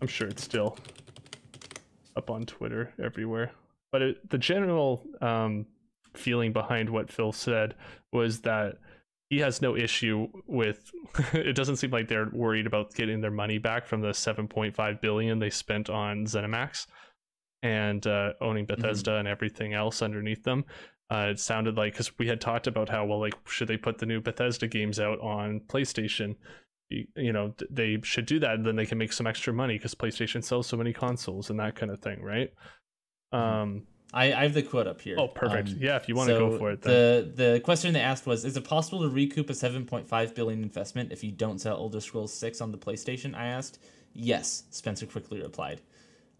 I'm sure it's still up on Twitter everywhere. But it, the general um, feeling behind what Phil said was that he has no issue with (laughs) it doesn't seem like they're worried about getting their money back from the 7.5 billion they spent on ZeniMax and uh, owning mm-hmm. Bethesda mm-hmm. and everything else underneath them. Uh, it sounded like because we had talked about how well like should they put the new Bethesda games out on PlayStation? You, you know they should do that, and then they can make some extra money because PlayStation sells so many consoles and that kind of thing, right? Mm-hmm. Um, I, I have the quote up here. Oh, perfect. Um, yeah, if you want to so go for it. Then. The the question they asked was: Is it possible to recoup a seven point five billion investment if you don't sell Elder Scrolls Six on the PlayStation? I asked. Yes, Spencer quickly replied.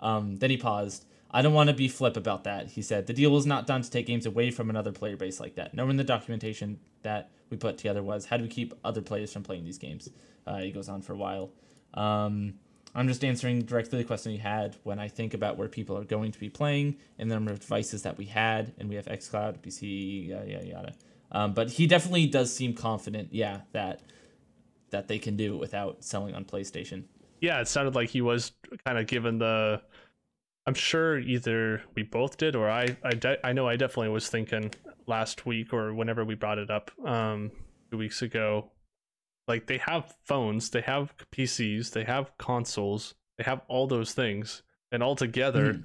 Um, then he paused. I don't want to be flip about that, he said. The deal was not done to take games away from another player base like that. Knowing the documentation that we put together was how do we keep other players from playing these games? Uh, he goes on for a while. Um, I'm just answering directly the question you had. When I think about where people are going to be playing and the number of devices that we had, and we have xCloud, PC, yada yada yada. Um, but he definitely does seem confident, yeah, that that they can do it without selling on PlayStation. Yeah, it sounded like he was kind of given the I'm sure either we both did or I I, de- I know I definitely was thinking last week or whenever we brought it up um two weeks ago like they have phones they have PCs they have consoles they have all those things and all together mm.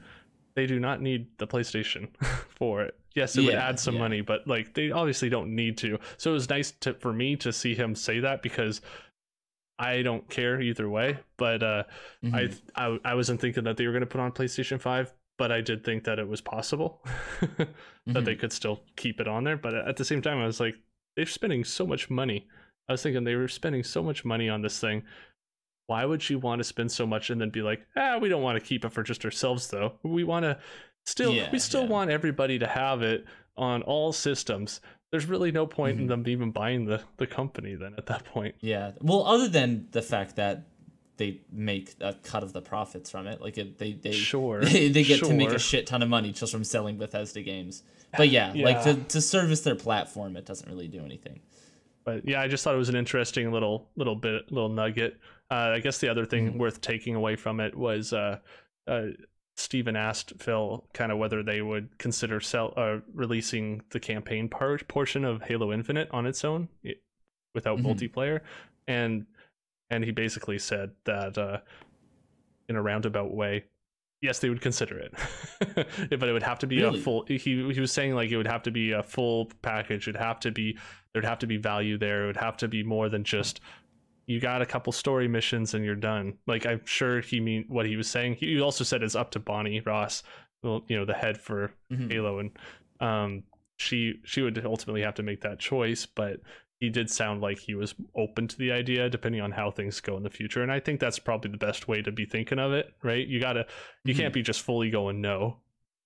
they do not need the PlayStation (laughs) for it yes it yeah, would add some yeah. money but like they obviously don't need to so it was nice to for me to see him say that because I don't care either way, but uh, mm-hmm. I, I I wasn't thinking that they were going to put on PlayStation Five but I did think that it was possible (laughs) that mm-hmm. they could still keep it on there. But at the same time, I was like, they're spending so much money. I was thinking they were spending so much money on this thing. Why would you want to spend so much and then be like, ah, we don't want to keep it for just ourselves though. We want to still, yeah, we still yeah. want everybody to have it on all systems. There's really no point mm-hmm. in them even buying the the company then at that point. Yeah. Well, other than the fact that they make a cut of the profits from it. Like it, they they sure they, (laughs) they get sure. to make a shit ton of money just from selling Bethesda games. But yeah, yeah, (laughs) like to to service their platform, it doesn't really do anything. But yeah, I just thought it was an interesting little little bit little nugget. Uh, I guess the other thing mm-hmm. worth taking away from it was uh, uh, Stephen asked Phil kind of whether they would consider sell uh, releasing the campaign part portion of Halo Infinite on its own without mm-hmm. multiplayer, and and he basically said that uh, in a roundabout way yes they would consider it (laughs) but it would have to be really? a full he, he was saying like it would have to be a full package it'd have to be there'd have to be value there it would have to be more than just you got a couple story missions and you're done like i'm sure he mean what he was saying he also said it's up to bonnie ross you know the head for mm-hmm. halo and um she she would ultimately have to make that choice but he did sound like he was open to the idea depending on how things go in the future and i think that's probably the best way to be thinking of it right you gotta you mm-hmm. can't be just fully going no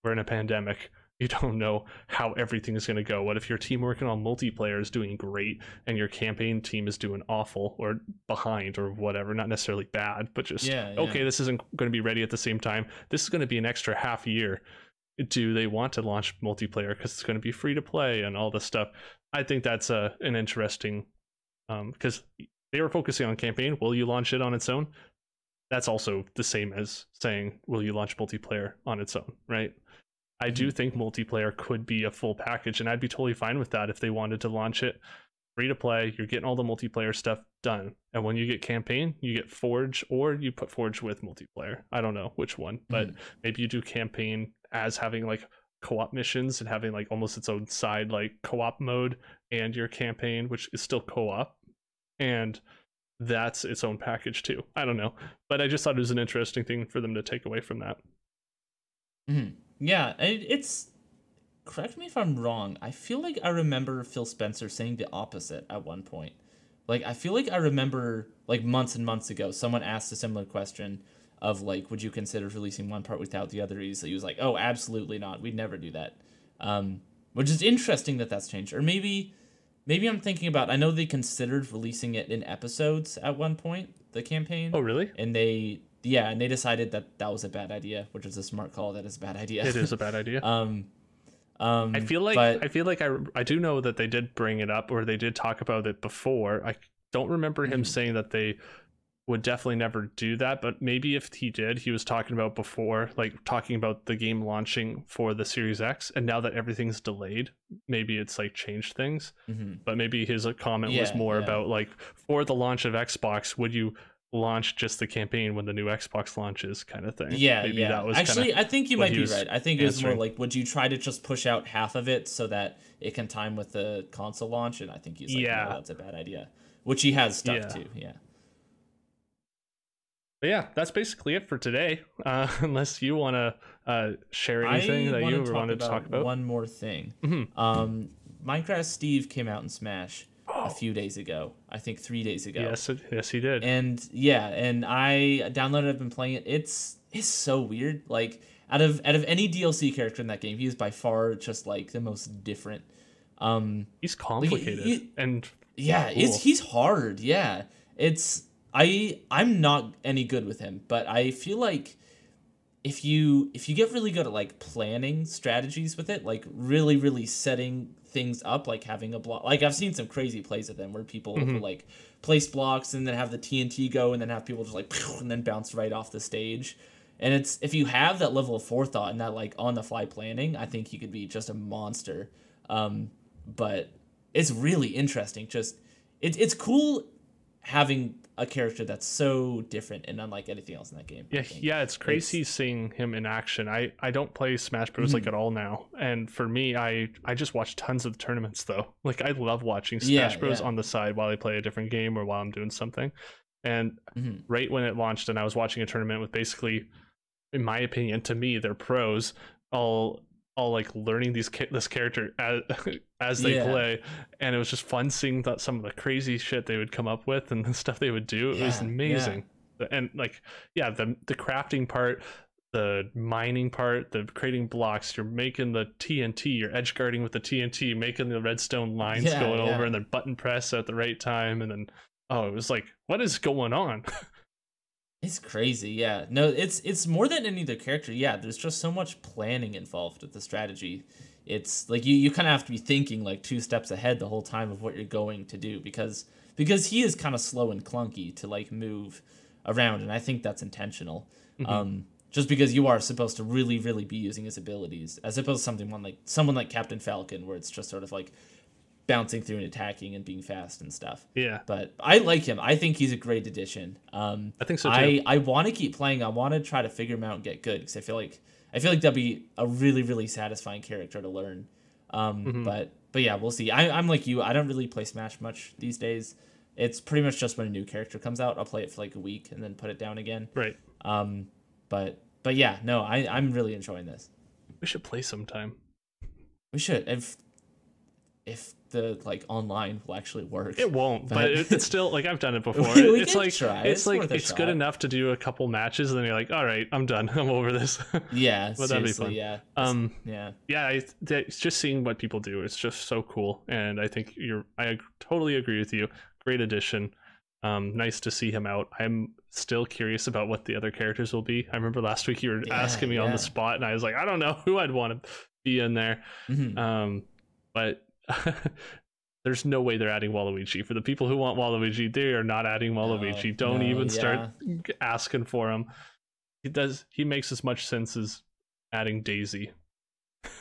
we're in a pandemic you don't know how everything is going to go what if your team working on multiplayer is doing great and your campaign team is doing awful or behind or whatever not necessarily bad but just yeah, yeah. okay this isn't going to be ready at the same time this is going to be an extra half year do they want to launch multiplayer because it's going to be free to play and all this stuff I think that's a uh, an interesting because um, they were focusing on campaign. Will you launch it on its own? That's also the same as saying, will you launch multiplayer on its own, right? I do think multiplayer could be a full package, and I'd be totally fine with that if they wanted to launch it free to play. You're getting all the multiplayer stuff done, and when you get campaign, you get Forge, or you put Forge with multiplayer. I don't know which one, but mm. maybe you do campaign as having like co-op missions and having like almost its own side like co-op mode and your campaign which is still co-op and that's its own package too i don't know but i just thought it was an interesting thing for them to take away from that mm-hmm. Yeah it's correct me if i'm wrong i feel like i remember phil spencer saying the opposite at one point like i feel like i remember like months and months ago someone asked a similar question of like, would you consider releasing one part without the other? So he was like, oh, absolutely not. We'd never do that. Um, which is interesting that that's changed. Or maybe, maybe I'm thinking about. I know they considered releasing it in episodes at one point. The campaign. Oh, really? And they, yeah, and they decided that that was a bad idea, which is a smart call. That is a bad idea. It is a bad idea. (laughs) um, um, I feel like but, I feel like I I do know that they did bring it up or they did talk about it before. I don't remember him mm-hmm. saying that they would definitely never do that but maybe if he did he was talking about before like talking about the game launching for the series x and now that everything's delayed maybe it's like changed things mm-hmm. but maybe his comment yeah, was more yeah. about like for the launch of xbox would you launch just the campaign when the new xbox launches kind of thing yeah maybe yeah that was actually i think you might be right i think it was more like would you try to just push out half of it so that it can time with the console launch and i think he's like yeah no, that's a bad idea which he has stuck to yeah but yeah, that's basically it for today. Uh, (laughs) unless you want to uh, share anything I that you wanted to talk about. One more thing. Mm-hmm. Um, Minecraft Steve came out in Smash. A few days ago. I think three days ago. Yes, yes, he did. And yeah, and I downloaded. I've been playing it. It's it's so weird. Like out of out of any DLC character in that game, he is by far just like the most different. Um, he's complicated like, he, and yeah, cool. he's hard. Yeah, it's I I'm not any good with him, but I feel like if you if you get really good at like planning strategies with it, like really really setting things up, like having a block. Like I've seen some crazy plays of them where people mm-hmm. like place blocks and then have the TNT go and then have people just like (laughs) and then bounce right off the stage. And it's if you have that level of forethought and that like on the fly planning, I think you could be just a monster. Um, but it's really interesting. Just it's it's cool having a character that's so different and unlike anything else in that game. Yeah, yeah, it's crazy it's... seeing him in action. I I don't play Smash Bros mm-hmm. like at all now, and for me, I I just watch tons of tournaments though. (laughs) Like I love watching Smash yeah, Bros yeah. on the side while I play a different game or while I'm doing something. And mm-hmm. right when it launched, and I was watching a tournament with basically in my opinion, to me, they're pros. All all like learning these this character as (laughs) as they yeah. play, and it was just fun seeing that some of the crazy shit they would come up with and (laughs) the stuff they would do. It yeah, was amazing. Yeah. And like, yeah, the the crafting part, the mining part, the creating blocks, you're making the TNT, you're edge guarding with the TNT, making the redstone lines going over, and then button press at the right time, and then oh, it was like, what is going on? (laughs) it's crazy, yeah. No, it's it's more than any other character. Yeah, there's just so much planning involved with the strategy. It's like you you kind of have to be thinking like two steps ahead the whole time of what you're going to do because because he is kind of slow and clunky to like move around, and I think that's intentional. Mm-hmm. Um, just because you are supposed to really, really be using his abilities, as opposed to something one like someone like Captain Falcon, where it's just sort of like bouncing through and attacking and being fast and stuff. Yeah. But I like him. I think he's a great addition. Um, I think so too. I, I want to keep playing. I want to try to figure him out and get good because I feel like I feel like that'd be a really, really satisfying character to learn. Um, mm-hmm. But but yeah, we'll see. I, I'm like you. I don't really play Smash much these days. It's pretty much just when a new character comes out, I'll play it for like a week and then put it down again. Right. Um, but but yeah, no, I I'm really enjoying this. We should play sometime. We should if if the like online will actually work. It won't, but, but it, it's still like I've done it (laughs) before. we, we it's like it's, it's like it's good enough to do a couple matches, and then you're like, all right, I'm done. (laughs) I'm over this. (laughs) Yeah, but that'd be fun. Yeah, um, yeah, yeah. I, it's just seeing what people do. It's just so cool, and I think you're. I totally agree with you. Great addition. Um, nice to see him out. I'm still curious about what the other characters will be. I remember last week you were yeah, asking me yeah. on the spot, and I was like, I don't know who I'd want to be in there. Mm-hmm. Um, but (laughs) there's no way they're adding Waluigi. For the people who want Waluigi, they are not adding Waluigi. No, don't no, even yeah. start asking for him. He does. He makes as much sense as adding Daisy. (laughs)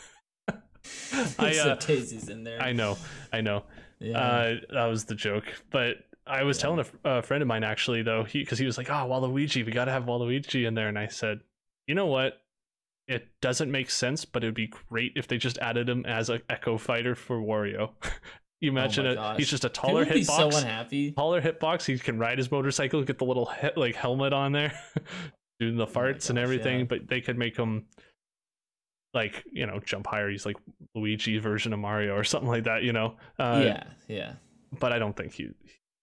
(laughs) I, uh, Daisy's in there. I know. I know. Yeah. Uh, that was the joke, but I was yeah. telling a, a, friend of mine actually though, he because he was like, "Oh, Waluigi, we got to have Waluigi in there," and I said, "You know what? It doesn't make sense, but it would be great if they just added him as an Echo Fighter for Wario." you (laughs) imagine oh it? He's just a taller hitbox. so unhappy. Taller hitbox. He can ride his motorcycle, get the little hit, like helmet on there, (laughs) doing the oh farts oh gosh, and everything. Yeah. But they could make him like you know jump higher. He's like Luigi version of Mario or something like that. You know. Uh, yeah. Yeah. But I don't think he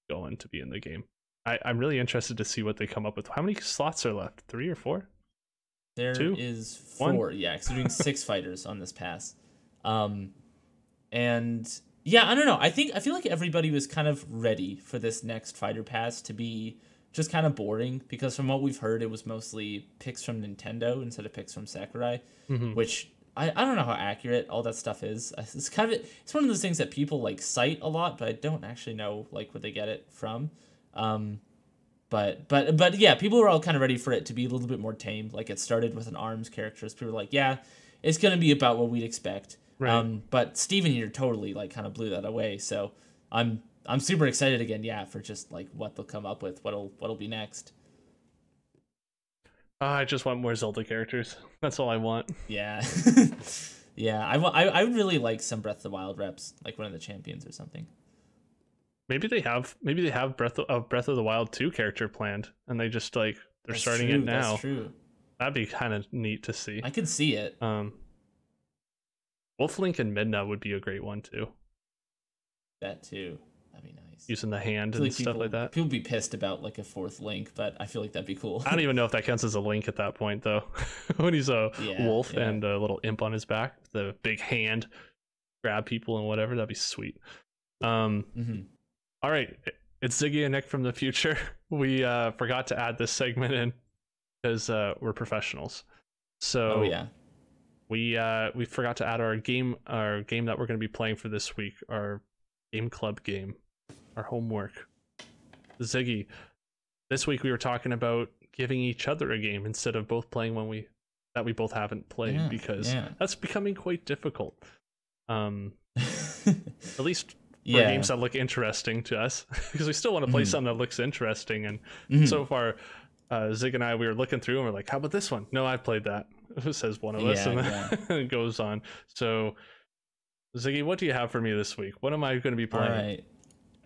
going to be in the game. I, I'm really interested to see what they come up with. How many slots are left? Three or four? There Two? is four. One? Yeah, because we're doing six (laughs) fighters on this pass. Um, and yeah, I don't know. I think I feel like everybody was kind of ready for this next fighter pass to be just kind of boring because from what we've heard, it was mostly picks from Nintendo instead of picks from Sakurai, mm-hmm. which I, I don't know how accurate all that stuff is. It's kind of it's one of those things that people like cite a lot, but I don't actually know like where they get it from. Um, but but but yeah, people were all kind of ready for it to be a little bit more tame. Like it started with an arms character. So people were like, yeah, it's gonna be about what we'd expect. Right. Um, but Steven here totally like kind of blew that away. So I'm I'm super excited again. Yeah, for just like what they'll come up with, what'll what'll be next. Uh, I just want more Zelda characters. (laughs) That's all I want. Yeah. (laughs) yeah, I, I, I really like some Breath of the Wild reps, like one of the champions or something. Maybe they have maybe they have Breath of, Breath of the Wild 2 character planned and they just like they're that's starting true, it now. That's true. That'd be kind of neat to see. I could see it. Um Wolf Link and Midna would be a great one too. That too. That'd be nice. Using the hand and like stuff people, like that. People be pissed about like a fourth link, but I feel like that'd be cool. I don't even know if that counts as a link at that point though. (laughs) when he's a yeah, wolf yeah. and a little imp on his back, the big hand, grab people and whatever, that'd be sweet. Um, mm-hmm. All right, it's Ziggy and Nik from the future. (laughs) We uh, forgot to add this segment in because uh, we're professionals. So oh yeah, we uh, we forgot to add our game our game that we're going to be playing for this week, our game club game our homework. Ziggy, this week we were talking about giving each other a game instead of both playing when we that we both haven't played yeah, because yeah. that's becoming quite difficult. Um, (laughs) at least yeah. games that look interesting to us, (laughs) because we still want to play mm. something that looks interesting. And mm-hmm. so far, uh, Zig and I we were looking through and we're like, "How about this one?" No, I've played that. (laughs) says one of us, and then (laughs) it goes on. So, Ziggy, what do you have for me this week? What am I going to be playing? All right.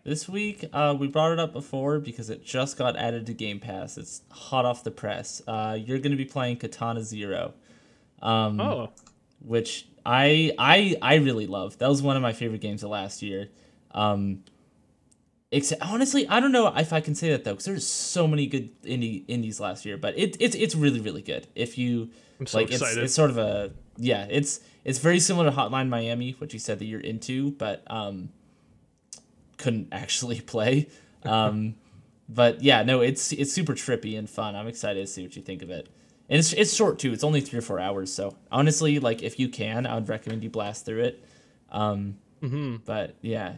This week, uh, we brought it up before because it just got added to Game Pass. It's hot off the press. Uh, you're going to be playing Katana Zero. Um, oh. Which I I I really love. That was one of my favorite games of last year. Um, except honestly, I don't know if I can say that though, because there's so many good indie indies last year. But it, it's it's really really good. If you I'm so like, excited. it's it's sort of a yeah. It's it's very similar to Hotline Miami, which you said that you're into, but um, couldn't (laughs) actually play. Um, but yeah, no, it's it's super trippy and fun. I'm excited to see what you think of it. And it's it's short too. It's only three or four hours. So honestly, like if you can, I would recommend you blast through it. Um, mm-hmm. But yeah,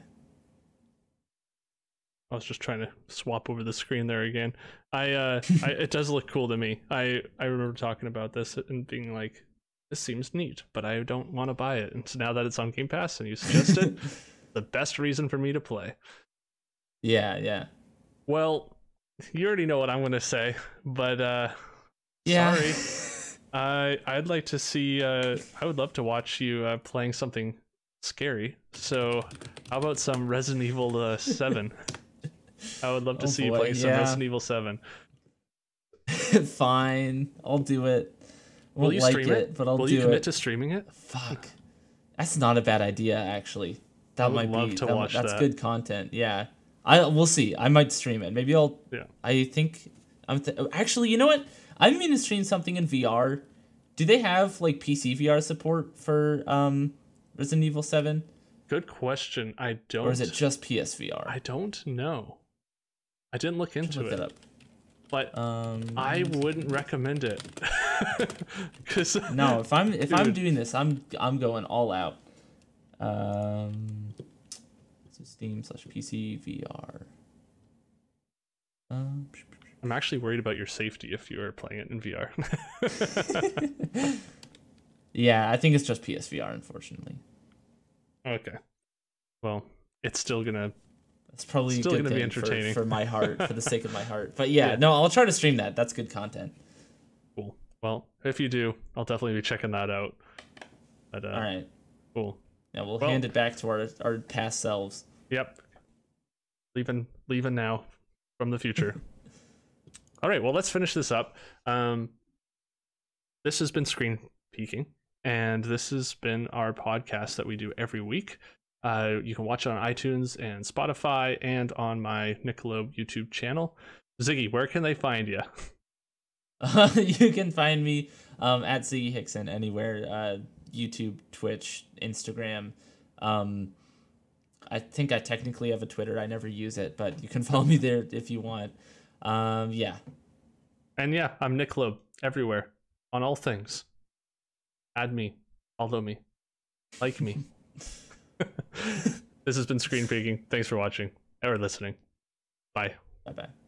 I was just trying to swap over the screen there again. I, uh, I it does look cool to me. I I remember talking about this and being like, this seems neat, but I don't want to buy it. And so now that it's on Game Pass and you suggest it, (laughs) the best reason for me to play. Yeah, yeah. Well, you already know what I'm gonna say, but uh, yeah. sorry. (laughs) I I'd like to see. Uh, I would love to watch you uh, playing something scary. So, how about some Resident Evil uh, Seven? (laughs) I would love to Oh see you play some yeah. Resident Evil Seven. (laughs) Fine, I'll do it. Will Won't you like stream it, it? but I'll Will do you commit it. to streaming it? Fuck, that's not a bad idea actually. That might love be that- that's that. good content. Yeah, I we'll see. I might stream it. Maybe I'll. Yeah. I think I'm th- actually. You know what? I'm going to stream something in VR. Do they have like PC VR support for um Resident Evil Seven, Good question. I don't. or is it just PSVR? I don't know. I didn't look into look it, up. but Um, I wouldn't recommend it. (laughs) Because (laughs) no, if I'm if I'm doing this, I'm I'm going all out. Um, so Steam slash PC VR. Um, I'm actually worried about your safety if you are playing it in VR. (laughs) yeah, I think it's just PSVR. Unfortunately, okay. Well, it's still gonna. That's probably Still good gonna be thing for- entertaining. for, my heart, for the (laughs) sake of my heart. But yeah, Yeah. no, I'll try to stream that. That's good content. Cool. Well, if you do, I'll definitely be checking that out. But uh, All right, cool. Yeah, we'll Well- hand it back to our our past selves. Yep. Leaving leaving now from the future. (laughs) All right, well let's finish this up. Um this has been Screen Peeking, and this has been our podcast that we do every week. Uh, you can watch it on iTunes and Spotify and on my Nikilobe YouTube channel. Ziggy, where can they find you? (laughs) Uh, (laughs) you can find me um, at Ziggy Hickson anywhere uh, YouTube, Twitch, Instagram. Um, I think I technically have a Twitter. I never use it, but you can (laughs) follow me there if you want. Um, yeah. And yeah, I'm Nik everywhere on all things. Add me, follow me, like me. (laughs) this has been Screen Peeking. Thanks for watching or listening. Bye. Bye bye.